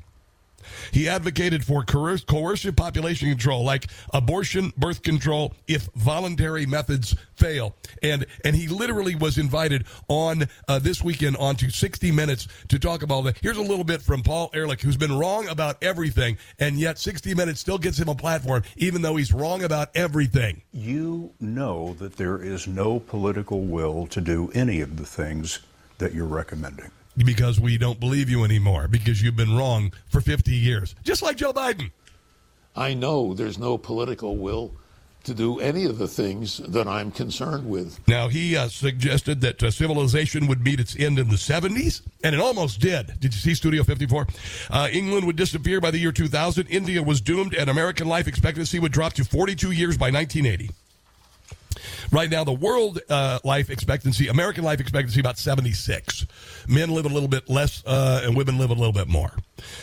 He advocated for coercive population control, like abortion, birth control, if voluntary methods fail. And and he literally was invited on uh, this weekend onto 60 Minutes to talk about that. Here's a little bit from Paul Ehrlich, who's been wrong about everything, and yet 60 Minutes still gets him a platform, even though he's wrong about everything. You know that there is no political will to do any of the things that you're recommending because we don't believe you anymore because you've been wrong for 50 years, just like Joe Biden. I know there's no political will to do any of the things that I'm concerned with. Now, he uh, suggested that uh, civilization would meet its end in the 70s, and it almost did. Did you see Studio 54? Uh, England would disappear by the year 2000. India was doomed, and American life expectancy would drop to 42 years by 1980. Right now, the world uh, life expectancy, American life expectancy, about 76. Men live a little bit less, uh, and women live a little bit more.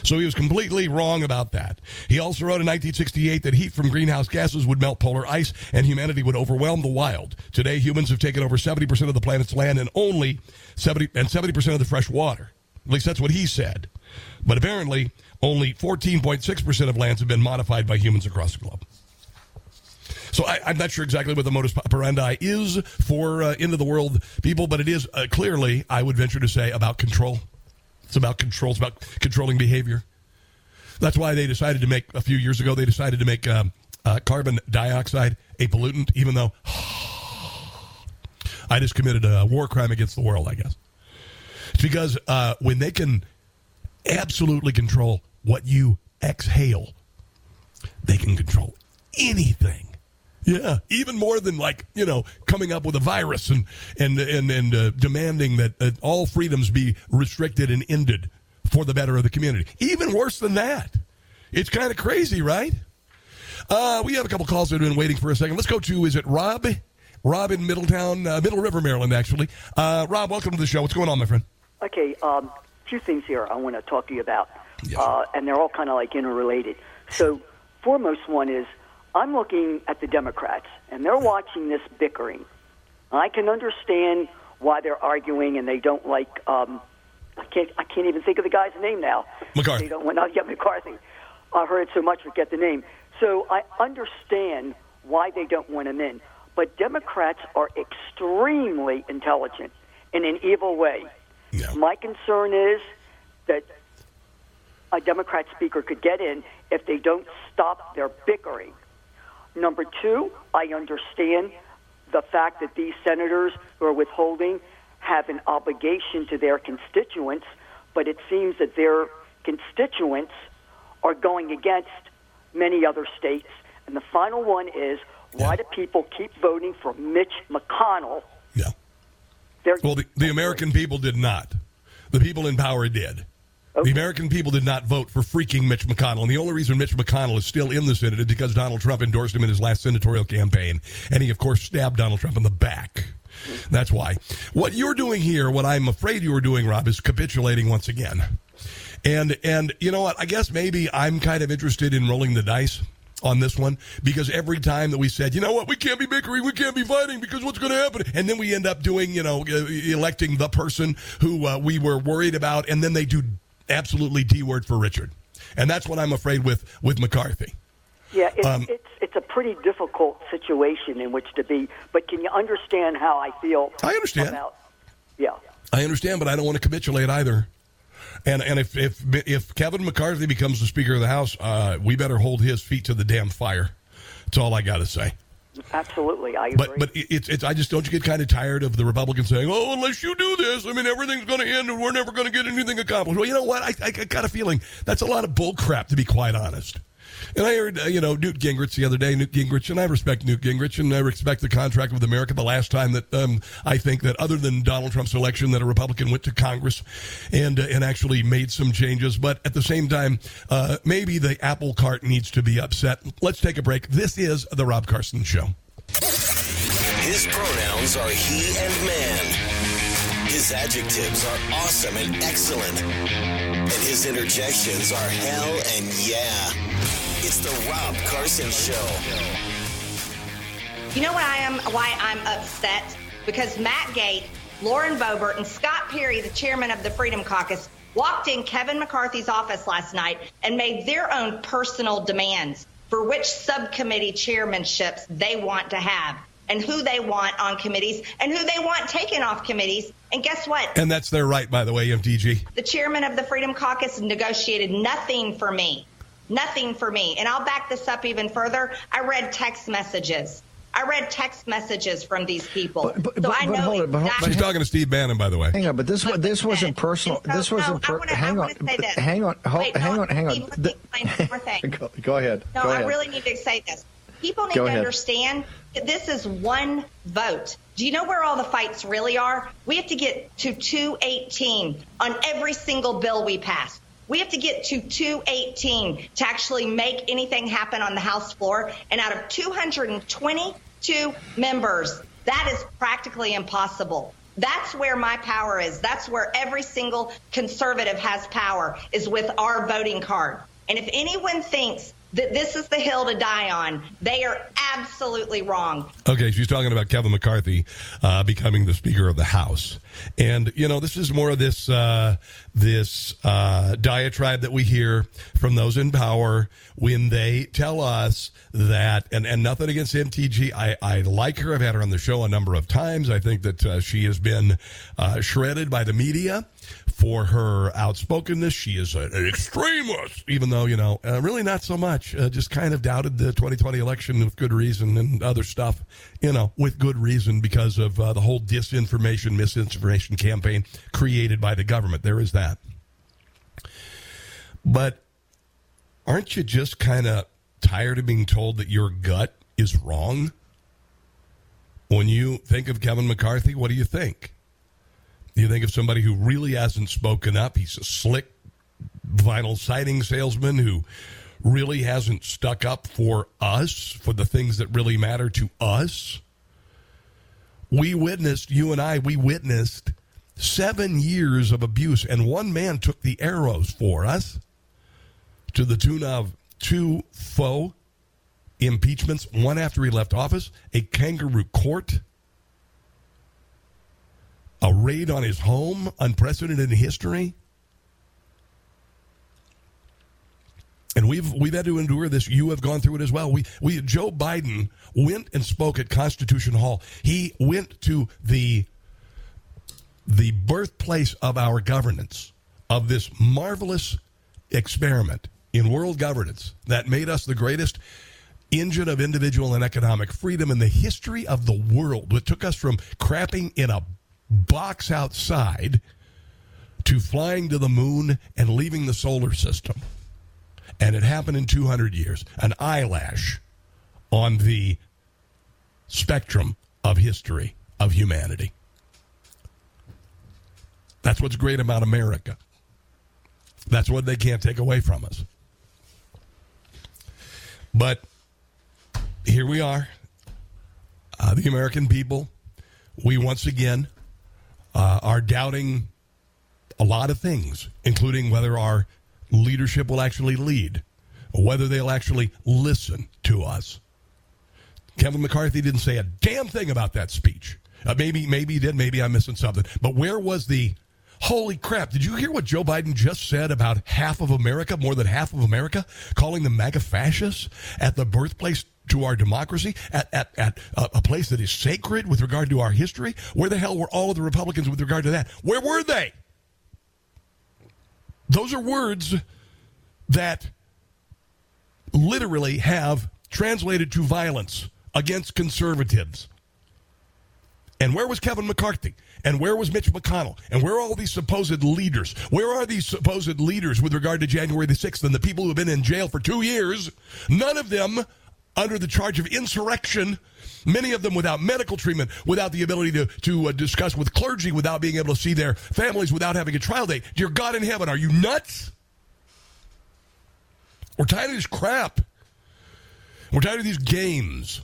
So he was completely wrong about that. He also wrote in 1968 that heat from greenhouse gases would melt polar ice and humanity would overwhelm the wild. Today, humans have taken over 70% of the planet's land and only 70 and 70% of the fresh water. At least that's what he said. But apparently, only 14.6% of lands have been modified by humans across the globe. So I, am not sure exactly what the modus operandi is for uh, end of the world people, but it is uh, clearly, I would venture to say, about control. It's about control. It's about controlling behavior. That's why they decided to make a few years ago. They decided to make um, uh, carbon dioxide a pollutant, even though I just committed a war crime against the world. I guess it's because uh, when they can absolutely control what you exhale, they can control anything. Yeah, even more than like you know coming up with a virus and and and and uh, demanding that uh, all freedoms be restricted and ended for the better of the community. Even worse than that, it's kind of crazy, right? Uh, we have a couple calls that have been waiting for a second. Let's go to, is it Rob? Rob in Middletown, uh, Middle River, Maryland, actually. Uh, Rob, welcome to the show. What's going on, my friend? Okay, um, few things here I want to talk to you about, yes. uh, and they're all kind of like interrelated. So, foremost one is I'm looking at the Democrats, and they're watching this bickering. I can understand why they're arguing, and they don't like. Um, I can't. I can't even think of the guy's name now. McCarthy. They don't want to get McCarthy. I heard so much, forget the name. So I understand why they don't want him in. But Democrats are extremely intelligent in an evil way. Yeah. My concern is that a Democrat speaker could get in if they don't stop their bickering. Number two, I understand the fact that these senators who are withholding have an obligation to their constituents, but it seems that their constituents are going against many other states. And the final one is why do people keep voting for Mitch McConnell? Yeah. They're, well, the, the American people did not. The people in power did. Okay. The American people did not vote for freaking Mitch McConnell. And the only reason Mitch McConnell is still in the Senate is because Donald Trump endorsed him in his last senatorial campaign. And he, of course, stabbed Donald Trump in the back. That's why. What you're doing here, what I'm afraid you are doing, Rob, is capitulating once again. And and you know what? I guess maybe I'm kind of interested in rolling the dice on this one because every time that we said, you know what, we can't be bickering, we can't be fighting because what's going to happen? And then we end up doing, you know, electing the person who uh, we were worried about, and then they do absolutely D word for Richard. And that's what I'm afraid with with McCarthy. Yeah, it's, um, it's it's a pretty difficult situation in which to be. But can you understand how I feel? I understand. About, yeah, I understand, but I don't want to capitulate either. And and if if if Kevin McCarthy becomes the Speaker of the House, uh, we better hold his feet to the damn fire. That's all I got to say. Absolutely, I agree. But but it's it's I just don't you get kind of tired of the Republicans saying, oh, unless you do this, I mean everything's going to end and we're never going to get anything accomplished. Well, you know what? I, I got a feeling that's a lot of bull crap to be quite honest. And I heard, uh, you know, Newt Gingrich the other day, Newt Gingrich, and I respect Newt Gingrich, and I respect the contract with America. The last time that um, I think that, other than Donald Trump's election, that a Republican went to Congress and uh, and actually made some changes. But at the same time, uh, maybe the apple cart needs to be upset. Let's take a break. This is the Rob Carson Show. His pronouns are he and man. His adjectives are awesome and excellent. And his interjections are hell and yeah. It's the Rob Carson Show. You know why I am why I'm upset? Because Matt Gaetz, Lauren Boebert, and Scott Perry, the chairman of the Freedom Caucus, walked in Kevin McCarthy's office last night and made their own personal demands for which subcommittee chairmanships they want to have and who they want on committees and who they want taken off committees. And guess what? And that's their right, by the way, MTG. The chairman of the Freedom Caucus negotiated nothing for me. Nothing for me. And I'll back this up even further. I read text messages. I read text messages from these people, but, but, so I know hold it, exactly. She's talking to Steve Bannon, by the way. Hang on, but this but this wasn't personal. So, this wasn't. No, per- wanna, hang, on, hang on, hold, Wait, hang no, on, hang on, hang on. go, go, ahead. No, go I ahead. really need to say this. People need go to ahead. understand that this is one vote. Do you know where all the fights really are? We have to get to 218 on every single bill we pass. We have to get to 218 to actually make anything happen on the House floor. And out of 222 members, that is practically impossible. That's where my power is. That's where every single conservative has power is with our voting card. And if anyone thinks that this is the hill to die on. They are absolutely wrong. Okay, she's talking about Kevin McCarthy uh, becoming the Speaker of the House, and you know this is more of this uh, this uh, diatribe that we hear from those in power when they tell us that, and, and nothing against MTG. I, I like her. I've had her on the show a number of times. I think that uh, she has been uh, shredded by the media for her outspokenness. She is an extremist, even though, you know, uh, really not so much. Uh, just kind of doubted the 2020 election with good reason and other stuff, you know, with good reason because of uh, the whole disinformation, misinformation campaign created by the government. There is that. But aren't you just kind of tired of being told that your gut is wrong? When you think of Kevin McCarthy, what do you think? You think of somebody who really hasn't spoken up. He's a slick vinyl siding salesman who really hasn't stuck up for us, for the things that really matter to us. We witnessed, you and I, we witnessed seven years of abuse, and one man took the arrows for us to the tune of two faux impeachments, one after he left office, a kangaroo court, a raid on his home, unprecedented in history. And we've we've had to endure this. You have gone through it as well. We we Joe Biden went and spoke at Constitution Hall. He went to the the birthplace of our governance, of this marvelous experiment in world governance that made us the greatest engine of individual and economic freedom in the history of the world. It took us from crapping in a box outside to flying to the moon and leaving the solar system. And it happened in 200 years. An eyelash on the spectrum of history of humanity. That's what's great about America. That's what they can't take away from us. But here we are, uh, the American people. We once again uh, are doubting a lot of things, including whether our leadership will actually lead, whether they'll actually listen to us. Kevin McCarthy didn't say a damn thing about that speech. Uh, maybe, maybe he did. Maybe I'm missing something. But where was the Holy crap. Did you hear what Joe Biden just said about half of America, more than half of America, calling them MAGA fascists at the birthplace to our democracy, at, at, at uh, a, place that is sacred with regard to our history? Where the hell were all of the Republicans with regard to that? Where were they? Those are words that literally have translated to violence against conservatives. And where was Kevin McCarthy? And where was Mitch McConnell? And where are all these supposed leaders? Where are these supposed leaders with regard to January the 6th and the people who have been in jail for two years? None of them under the charge of insurrection, many of them without medical treatment, without the ability to, to uh, discuss with clergy, without being able to see their families, without having a trial date. Dear God in heaven, are you nuts? We're tired of this crap. We're tired of these games.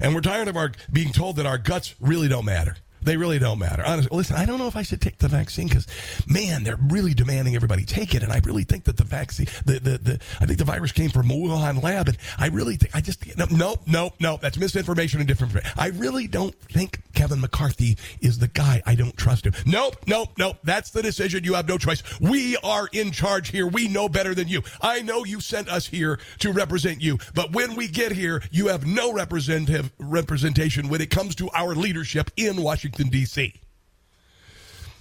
And we're tired of our being told that our guts really don't matter. They really don't matter. Honestly, listen, I don't know if I should take the vaccine because, man, they're really demanding everybody take it, and I really think that the vaccine, the the, the I think the virus came from a Wuhan lab, and I really think I just no no no no that's misinformation and different. I really don't think Kevin McCarthy is the guy. I don't trust him. Nope nope nope. That's the decision. You have no choice. We are in charge here. We know better than you. I know you sent us here to represent you, but when we get here, you have no representative representation when it comes to our leadership in Washington. Washington, D.C.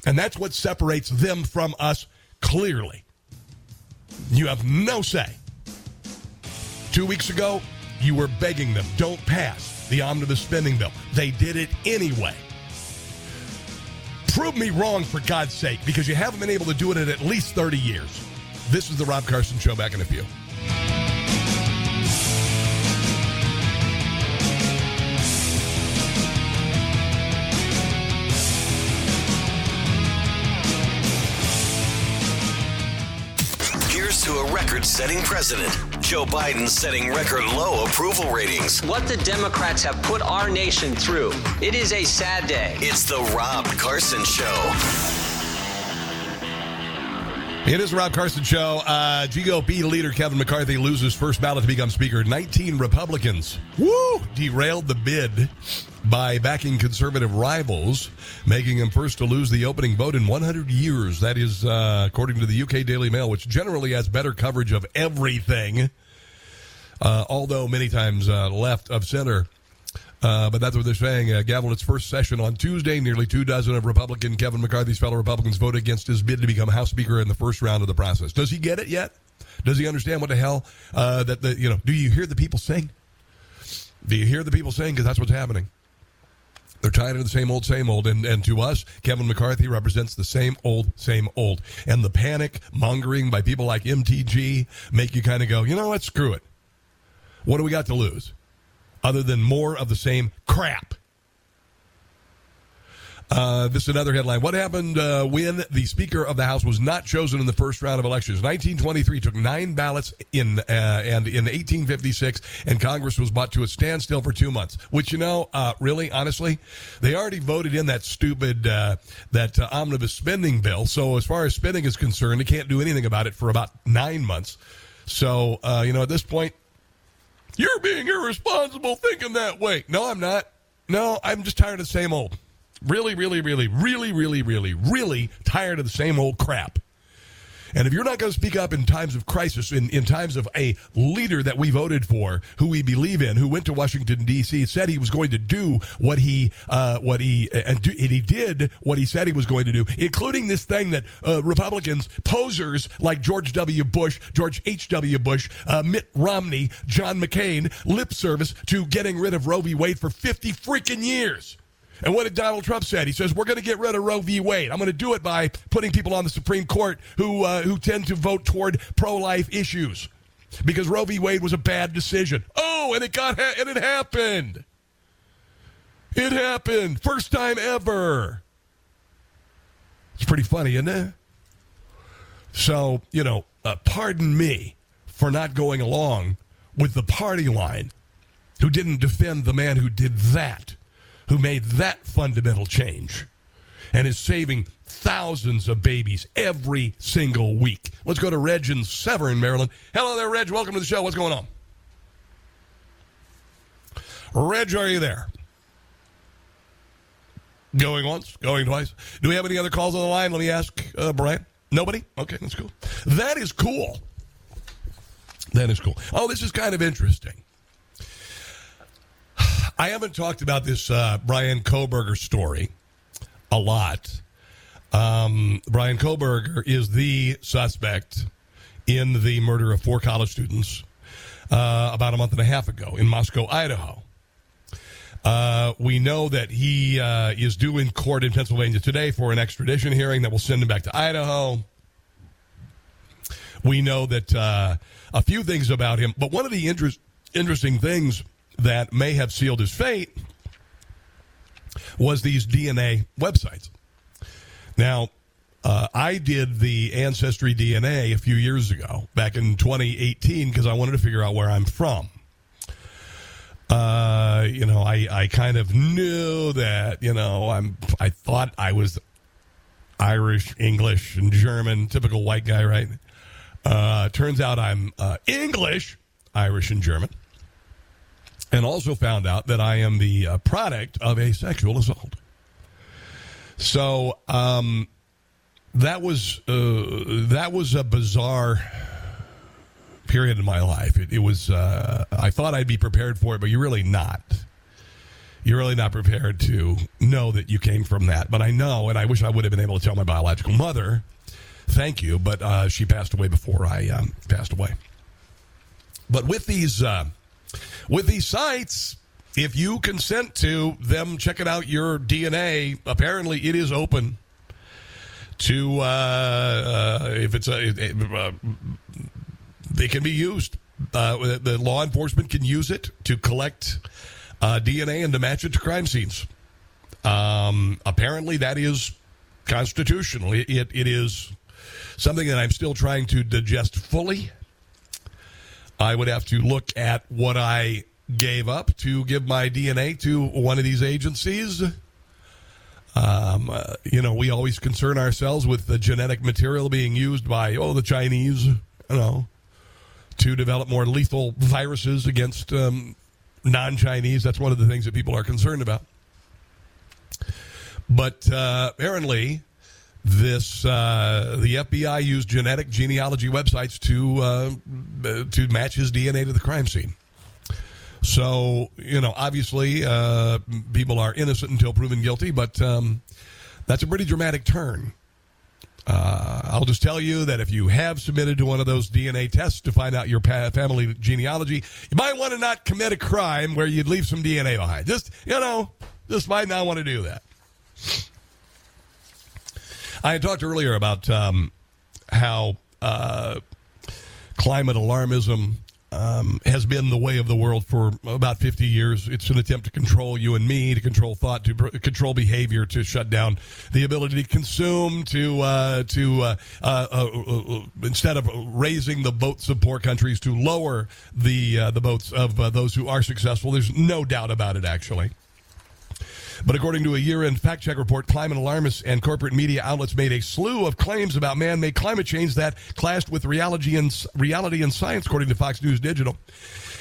And that's what separates them from us clearly. You have no say. Two weeks ago, you were begging them, don't pass the omnibus spending bill. They did it anyway. Prove me wrong, for God's sake, because you haven't been able to do it in at least 30 years. This is the Rob Carson Show. Back in a few. To a record setting president. Joe Biden setting record low approval ratings. What the Democrats have put our nation through. It is a sad day. It's the Rob Carson Show. It is the Rob Carson Show. Uh, GOP leader Kevin McCarthy loses first ballot to become Speaker. 19 Republicans woo, derailed the bid by backing conservative rivals, making him first to lose the opening vote in 100 years. That is, uh, according to the UK Daily Mail, which generally has better coverage of everything, uh, although many times uh, left of center. Uh, but that's what they're saying. Uh, its first session on Tuesday. Nearly two dozen of Republican Kevin McCarthy's fellow Republicans voted against his bid to become House Speaker in the first round of the process. Does he get it yet? Does he understand what the hell uh, that the you know? Do you hear the people sing? Do you hear the people saying? Because that's what's happening. They're tired of the same old, same old. And, and to us, Kevin McCarthy represents the same old, same old. And the panic mongering by people like MTG make you kind of go, you know what, screw it. What do we got to lose? Other than more of the same crap. Uh, this is another headline. What happened uh, when the Speaker of the House was not chosen in the first round of elections? 1923 took nine ballots in, uh, and in 1856, and Congress was brought to a standstill for two months. Which you know, uh, really, honestly, they already voted in that stupid uh, that uh, omnibus spending bill. So as far as spending is concerned, they can't do anything about it for about nine months. So you know, at this point, you're being irresponsible thinking that way. No, I'm not. No, I'm just tired of the same old. Really, really, really, really, really, really, really tired of the same old crap. And if you're not going to speak up in times of crisis, in, in times of a leader that we voted for, who we believe in, who went to Washington D.C., said he was going to do what he uh, what he and, do, and, he did what he said he was going to do, including this thing that uh, Republicans posers like George W. Bush, George H. W. Bush, uh, Mitt Romney, John McCain lip service to getting rid of Roe v. Wade for 50 freaking years. And what did Donald Trump say? He says we're going to get rid of Roe v. Wade. I'm going to do it by putting people on the Supreme Court who uh, who tend to vote toward pro-life issues because Roe v. Wade was a bad decision. Oh, and it got ha- and it happened. It happened first time ever. It's pretty funny, isn't it? So you know, uh, pardon me for not going along with the party line, who didn't defend the man who did that who made that fundamental change and is saving thousands of babies every single week. Let's go to Reg in Severn, Maryland. Hello there, Reg. Welcome to the show. What's going on? Reg, are you there? Going once, going twice. Do we have any other calls on the line? Let me ask uh, Brian. Nobody? Okay, that's cool. That is cool. That is cool. Oh, this is kind of interesting. I haven't talked about this uh, Bryan Kohberger story a lot. Um, Bryan Kohberger is the suspect in the murder of four college students uh, about a month and a half ago in Moscow, Idaho. Uh, we know that he uh, is due in court in Pennsylvania today for an extradition hearing that will send him back to Idaho. We know that uh, a few things about him, but one of the interest, interesting things that may have sealed his fate was these DNA websites. Now, uh, I did the Ancestry DNA a few years ago, back in 2018, because I wanted to figure out where I'm from. Uh, you know, I, I kind of knew that, you know, I'm, I thought I was Irish, English, and German, typical white guy, right? Uh, turns out I'm uh, English, Irish, and German and also found out that I am the uh, product of a sexual assault. So um, that was uh, that was a bizarre period in my life. It, it was uh, I thought I'd be prepared for it, but you're really not. You're really not prepared to know that you came from that. But I know, and I wish I would have been able to tell my biological mother. Thank you, but uh, she passed away before I um, passed away. But with these uh, with these sites, if you consent to them checking out your DNA, apparently it is open to uh, uh, if it's a uh, they can be used. Uh, the law enforcement can use it to collect uh, DNA and to match it to crime scenes. Um, apparently, that is constitutional. It, it, it is something that I'm still trying to digest fully. I would have to look at what I gave up to give my DNA to one of these agencies. Um, uh, you know, we always concern ourselves with the genetic material being used by, oh, the Chinese, you know, to develop more lethal viruses against um, non Chinese. That's one of the things that people are concerned about. But uh, apparently, this uh, the FBI used genetic genealogy websites to uh, to match his DNA to the crime scene. So you know, obviously, uh, people are innocent until proven guilty, but um, that's a pretty dramatic turn. Uh, I'll just tell you that if you have submitted to one of those DNA tests to find out your family genealogy, you might want to not commit a crime where you'd leave some DNA behind. Just you know, just might not want to do that. I had talked earlier about um, how uh, climate alarmism um, has been the way of the world for about 50 years. It's an attempt to control you and me, to control thought, to pr- control behavior, to shut down the ability to consume, to uh, to uh, uh, uh, uh instead of raising the boats of poor countries, to lower the the boats of those who are successful. There's no doubt about it, actually. But according to a year end fact check report, climate alarmists and corporate media outlets made a slew of claims about man made climate change that clashed with reality and, reality and science, according to Fox News Digital.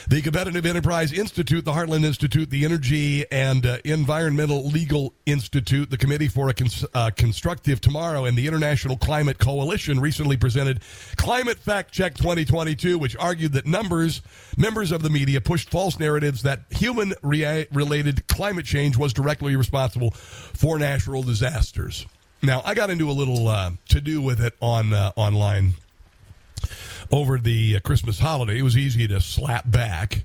The Competitive Enterprise Institute, the Heartland Institute, the Energy and uh, Environmental Legal Institute, the Committee for a Cons- uh, Constructive Tomorrow, and the International Climate Coalition recently presented Climate Fact Check 2022, which argued that numbers members of the media pushed false narratives that human rea- related climate change was directly responsible for natural disasters. Now, I got into a little uh, to do with it on uh, online over the uh, Christmas holiday, it was easy to slap back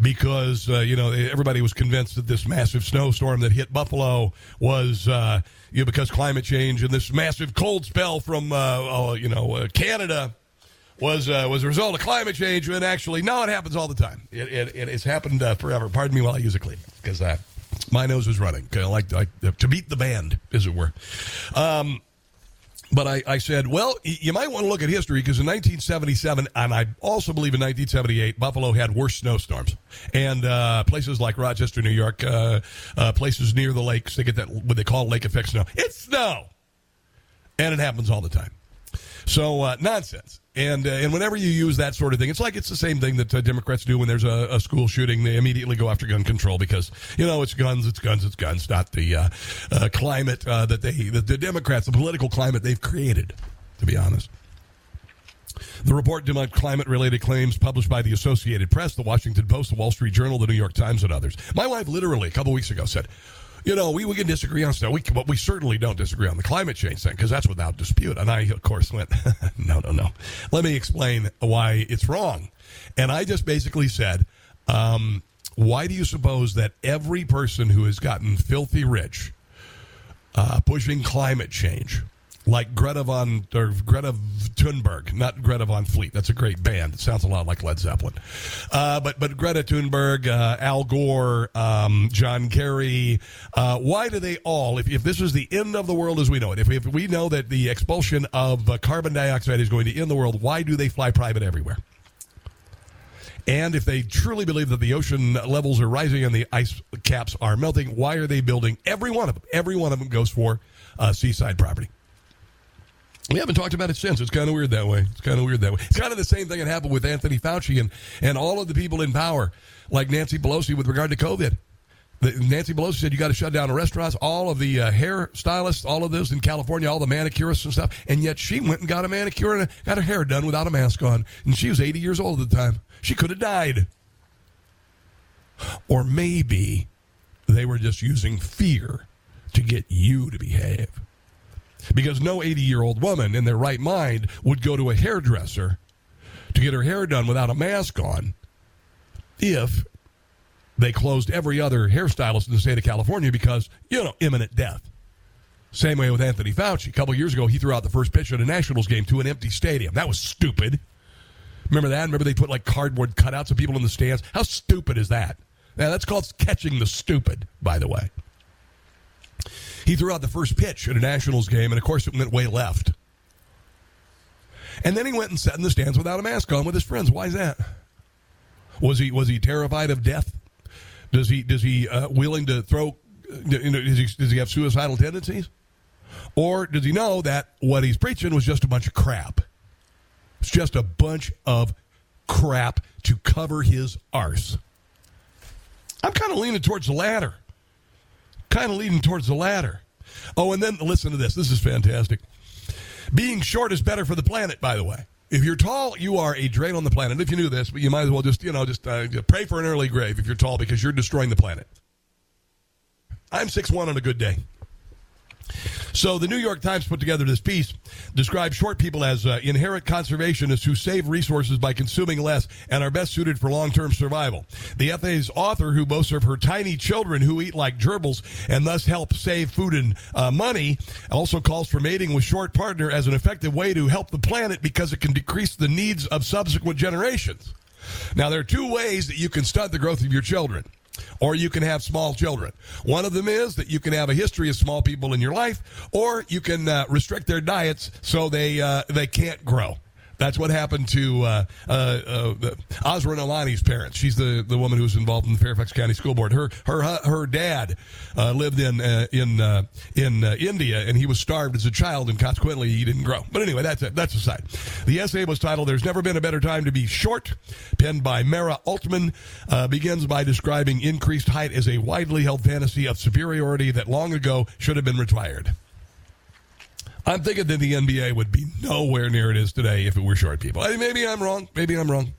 because uh, you know everybody was convinced that this massive snowstorm that hit Buffalo was uh, you know because climate change and this massive cold spell from uh, uh you know uh, Canada was was a result of climate change. And actually, no, it happens all the time. It, it, it has happened forever. Pardon me while I use a clean because my nose was running. I like, like to beat the band, as it were. Um, but I, I, said, well, you might want to look at history because in 1977, and I also believe in 1978, Buffalo had worse snowstorms. And uh, places like Rochester, New York, uh, uh, places near the lakes, they get that what they call lake effect snow. It's snow. And it happens all the time. So, uh, nonsense. And uh, and whenever you use that sort of thing, it's like it's the same thing that uh, Democrats do when there's a, a, school shooting. They immediately go after gun control because you know it's guns, it's guns, it's guns, not the uh, uh climate uh, that they the, the Democrats, the political climate they've created. To be honest. The report debunked climate related claims published by the Associated Press, the Washington Post, the Wall Street Journal, the New York Times, and others. My wife literally a couple weeks ago said, you know, we, we can disagree on stuff, we, but we certainly don't disagree on the climate change thing because that's without dispute. And I, of course, went, no, no, no. Let me explain why it's wrong. And I just basically said, um, why do you suppose that every person who has gotten filthy rich uh, pushing climate change like Greta von or Greta Thunberg, not Greta Van Fleet. That's a great band. It sounds a lot like Led Zeppelin. Uh, but but Greta Thunberg, uh, Al Gore, um, John Kerry. Uh, why do they all? If, if this is the end of the world as we know it, if we, if we know that the expulsion of carbon dioxide is going to end the world, why do they fly private everywhere? And if they truly believe that the ocean levels are rising and the ice caps are melting, why are they building every one of them? Every one of them goes for uh, seaside property. We haven't talked about it since. It's kind of weird that way. It's kind of weird that way. It's kind of the same thing that happened with Anthony Fauci and, and all of the people in power, like Nancy Pelosi with regard to COVID. The, Nancy Pelosi said you got to shut down the restaurants, all of the uh, hair stylists, all of those in California, all the manicurists and stuff. And yet she went and got a manicure and got her hair done without a mask on. And she was 80 years old at the time. She could have died. Or maybe they were just using fear to get you to behave because no 80 year old woman in their right mind would go to a hairdresser to get her hair done without a mask on if they closed every other hairstylist in the state of California because, you know, imminent death. Same way with Anthony Fauci. A couple years ago, he threw out the first pitch at a Nationals game to an empty stadium. That was stupid. Remember that? Remember they put like cardboard cutouts of people in the stands? How stupid is that? Now, that's called catching the stupid, by the way. He threw out the first pitch at a Nationals game, and of course, it went way left. And then he went and sat in the stands without a mask on with his friends. Why is that? Was he was he terrified of death? Does he does he uh, willing to throw? You know, does he, does he have suicidal tendencies? Or does he know that what he's preaching was just a bunch of crap? It's just a bunch of crap to cover his arse. I'm kind of leaning towards the latter kind of leading towards the latter. Oh, and then listen to this. This is fantastic. Being short is better for the planet, by the way. If you're tall, you are a drain on the planet. If you knew this, but you might as well just, you know, just uh, pray for an early grave if you're tall because you're destroying the planet. I'm six one on a good day. So the New York Times put together this piece, describes short people as uh, inherent conservationists who save resources by consuming less and are best suited for long-term survival. The FA's author, who boasts of her tiny children who eat like gerbils and thus help save food and uh, money, also calls for mating with short partner as an effective way to help the planet because it can decrease the needs of subsequent generations. Now, there are two ways that you can stunt the growth of your children or you can have small children. One of them is that you can have a history of small people in your life, or you can uh, restrict their diets so they uh, they can't grow. That's what happened to uh, uh, uh, Asra Nomani's parents. She's the, the woman who was involved in the Fairfax County School Board. Her her her dad uh, lived in uh, in uh, in India, and he was starved as a child, and consequently he didn't grow. But anyway, that's a, that's aside. The essay was titled "There's Never Been a Better Time to Be Short," penned by Mara Altman. begins by describing increased height as a widely held fantasy of superiority that long ago should have been retired. I'm thinking that the NBA would be nowhere near it is today if it were short people. I mean, maybe I'm wrong. Maybe I'm wrong.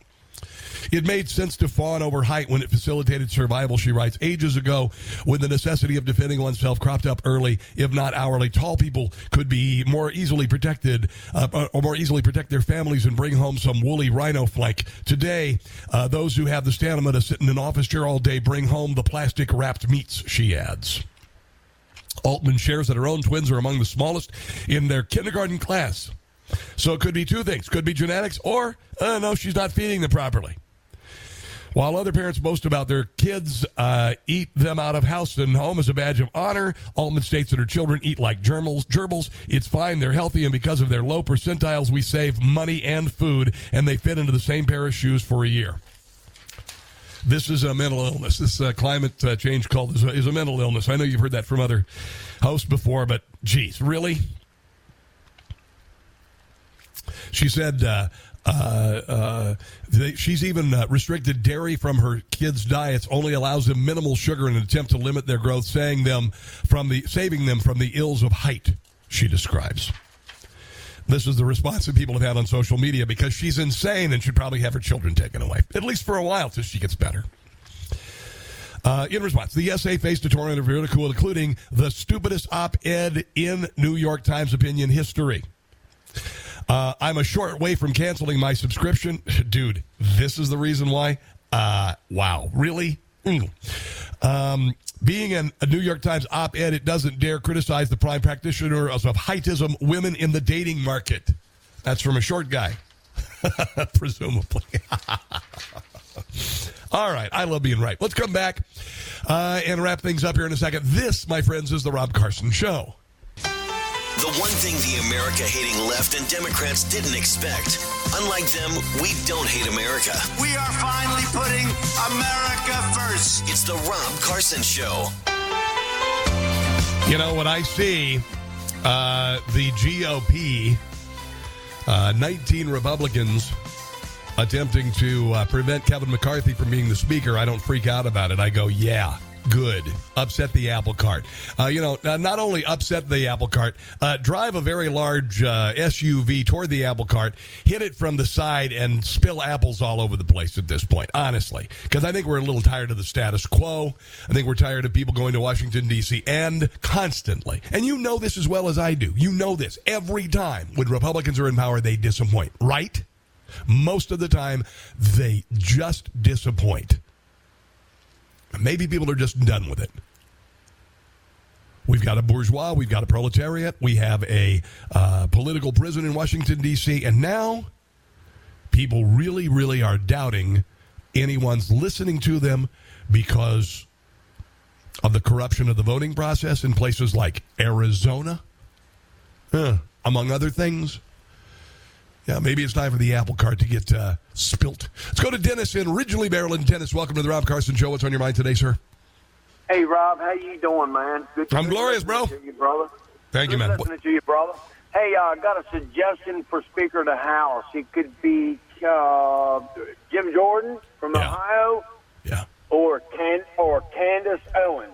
It made sense to fawn over height when it facilitated survival, she writes. Ages ago, when the necessity of defending oneself cropped up early, if not hourly, tall people could be more easily protected uh, or more easily protect their families and bring home some woolly rhino flank. Today, uh, those who have the stamina to sit in an office chair all day bring home the plastic wrapped meats, she adds. Altman shares that her own twins are among the smallest in their kindergarten class. So it could be two things. Could be genetics, or, uh, no, she's not feeding them properly. While other parents boast about their kids uh, eat them out of house and home as a badge of honor, Altman states that her children eat like gerbils. gerbils. It's fine, they're healthy, and because of their low percentiles, we save money and food, and they fit into the same pair of shoes for a year. This is a mental illness. This uh, climate uh, change cult is a, is a mental illness. I know you've heard that from other hosts before, but geez, really? She said uh, uh, uh they, she's even uh, restricted dairy from her kids' diets. Only allows them minimal sugar in an attempt to limit their growth, saying them from the saving them from the ills of height. She describes. This is the response that people have had on social media because she's insane and should probably have her children taken away, at least for a while till she gets better. Uh, in response, the essay faced a torrent of ridicule, including the stupidest op ed in New York Times opinion history. Uh, I'm a short way from canceling my subscription. Dude, this is the reason why? Uh, wow. Really? Um, being an, a New York Times op ed, it doesn't dare criticize the prime practitioner of heightism, women in the dating market. That's from a short guy, presumably. All right. I love being right. Let's come back uh, and wrap things up here in a second. This, my friends, is The Rob Carson Show. The one thing the America hating left and Democrats didn't expect. Unlike them, we don't hate America. We are finally putting America first. It's the Rob Carson Show. You know, what I see uh, the GOP, uh, 19 Republicans attempting to uh, prevent Kevin McCarthy from being the speaker, I don't freak out about it. I go, yeah, good. Upset the apple cart. Uh, you know, uh, not only upset the apple cart, uh, drive a very large uh, SUV toward the apple cart, hit it from the side, and spill apples all over the place at this point, honestly. Because I think we're a little tired of the status quo. I think we're tired of people going to Washington, D.C. and constantly. And you know this as well as I do. You know this. Every time when Republicans are in power, they disappoint, right? Most of the time, they just disappoint. Maybe people are just done with it. We've got a bourgeois, we've got a proletariat, we have a uh, political prison in Washington, D.C., and now people really, really are doubting anyone's listening to them because of the corruption of the voting process in places like Arizona, uh, among other things. Yeah, maybe it's time for the apple cart to get uh, spilt. Let's go to Dennis in Ridgely, Maryland. Dennis, welcome to the Rob Carson Show. What's on your mind today, sir? Hey, Rob, how you doing, man? Good I'm glorious, bro. You, brother. Thank Good you, man. Listening to you, brother. Hey, I uh, got a suggestion for Speaker of the House. It could be uh, Jim Jordan from yeah. Ohio, yeah, or Can or Candace Owens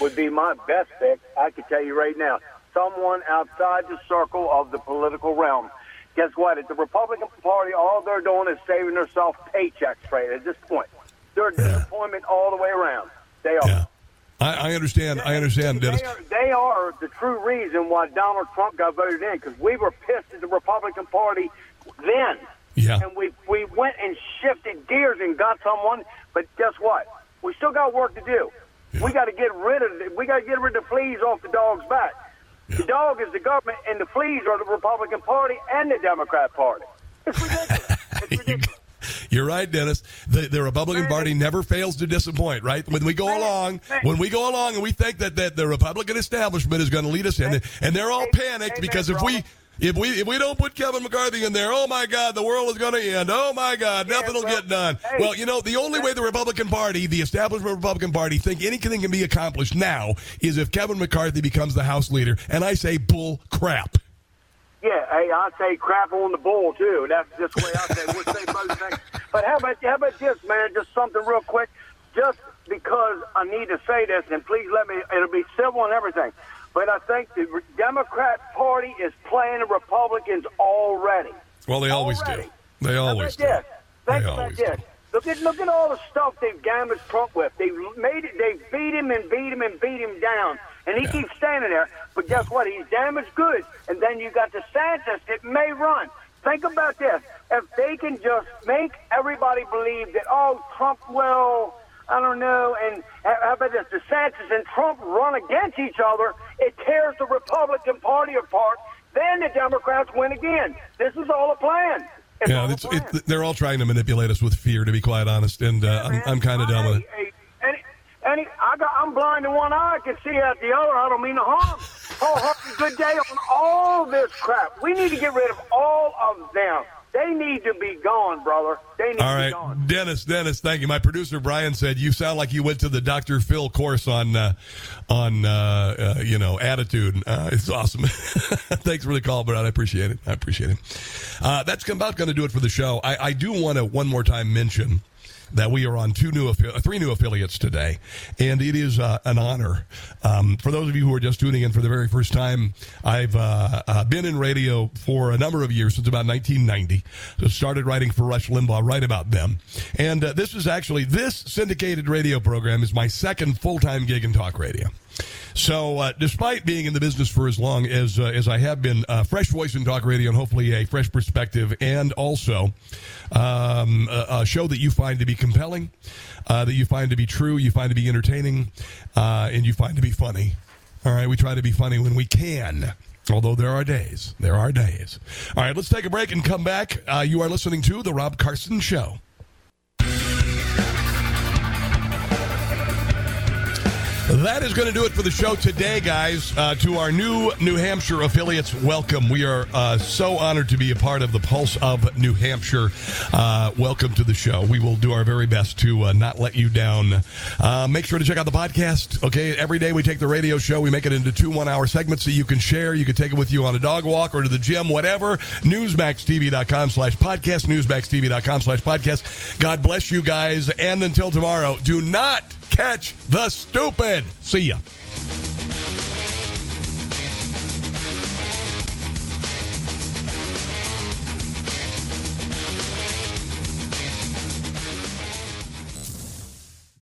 would be my best pick. I could tell you right now, someone outside the circle of the political realm guess what? At the Republican Party, all they're doing is saving themselves paychecks right at this point. They're yeah. disappointment all the way around. They are. Yeah. I, I understand. I understand, they, Dennis. They are, they are the true reason why Donald Trump got voted in because we were pissed at the Republican Party then. Yeah. And we we went and shifted gears and got someone, but guess what? We still got work to do. Yeah. We got to get rid of we got to get rid of the fleas off the dog's back. Yeah. The dog is the government, and the fleas are the Republican Party and the Democrat Party. It's ridiculous. It's ridiculous. You're right, Dennis. The, the Republican Party never fails to disappoint, right? When we go along, when we go along and we think that, that the Republican establishment is going to lead us in, and they're all panicked because if we if we if we don't put Kevin McCarthy in there, oh my God, the world is going to end. Oh my God, nothing will get done. Well, you know, the only way the Republican Party, the establishment Republican Party, think anything can be accomplished now is if Kevin McCarthy becomes the House leader. And I say bull crap. Yeah, hey, I say crap on the bull too. That's just the way I say. We'll say both things. But how about how about this, man? Just something real quick. Just because I need to say this, and please let me. It'll be civil and everything. But I think the Democrat Party is playing the Republicans already. Well, they always already. do. They always do. This. Think They about always this. Look at look at all the stuff they've damaged Trump with. They made it. They beat him and beat him and beat him down, and he keeps standing there. But guess what? He's damaged goods. And then you got the DeSantis that may run. Think about this. If they can just make everybody believe that, oh, Trump will, I don't know, and how about this? DeSantis and Trump run against each other, it tears the Republican Party apart. Then the Democrats win again. This is all a plan. It's Yeah, all a plan. it, they're all trying to manipulate us with fear, to be quite honest, and uh, I'm, I'm kind of done with it. And, I got, I'm blind in one eye. I can see out the other. I don't mean to harm. Paul Harvey, good day on all this crap. We need to get rid of all of them. They need to be gone, brother. They need All to be right, gone. Dennis. Dennis, thank you. My producer Brian said you sound like you went to the Dr. Phil course on uh, on uh, uh, you know attitude. Uh, it's awesome. Thanks for the call, Brad. I appreciate it. I appreciate it. Uh, that's about going to do it for the show. I, I do want to one more time mention that we are on two new affi- three new affiliates today, and it is uh, an honor. Um, for those of you who are just tuning in for the very first time, I've uh, uh, been in radio for a number of years since about 1990. So started writing for Rush Limbaugh right about them, and uh, this is actually this syndicated radio program is my second full time gig in talk radio. So, uh, despite being in the business for as long as uh, as I have been, uh, fresh voice in talk radio and hopefully a fresh perspective, and also um, a, a show that you find to be compelling, uh, that you find to be true, you find to be entertaining, uh, and you find to be funny. All right, we try to be funny when we can. Although there are days, there are days. All right, let's take a break and come back. Uh, you are listening to the Rob Carson Show. That is going to do it for the show today, guys. Uh, to our new New Hampshire affiliates, welcome. We are uh, so honored to be a part of the Pulse of New Hampshire. Uh, welcome to the show. We will do our very best to uh, not let you down. Uh, make sure to check out the podcast. Okay, every day we take the radio show, we make it into two one-hour segments that you can share. You can take it with you on a dog walk or to the gym, whatever. Newsmaxtv.com slash podcast. Newsmaxtv.com slash podcast. God bless you guys, and until tomorrow, do not Catch the stupid. See ya.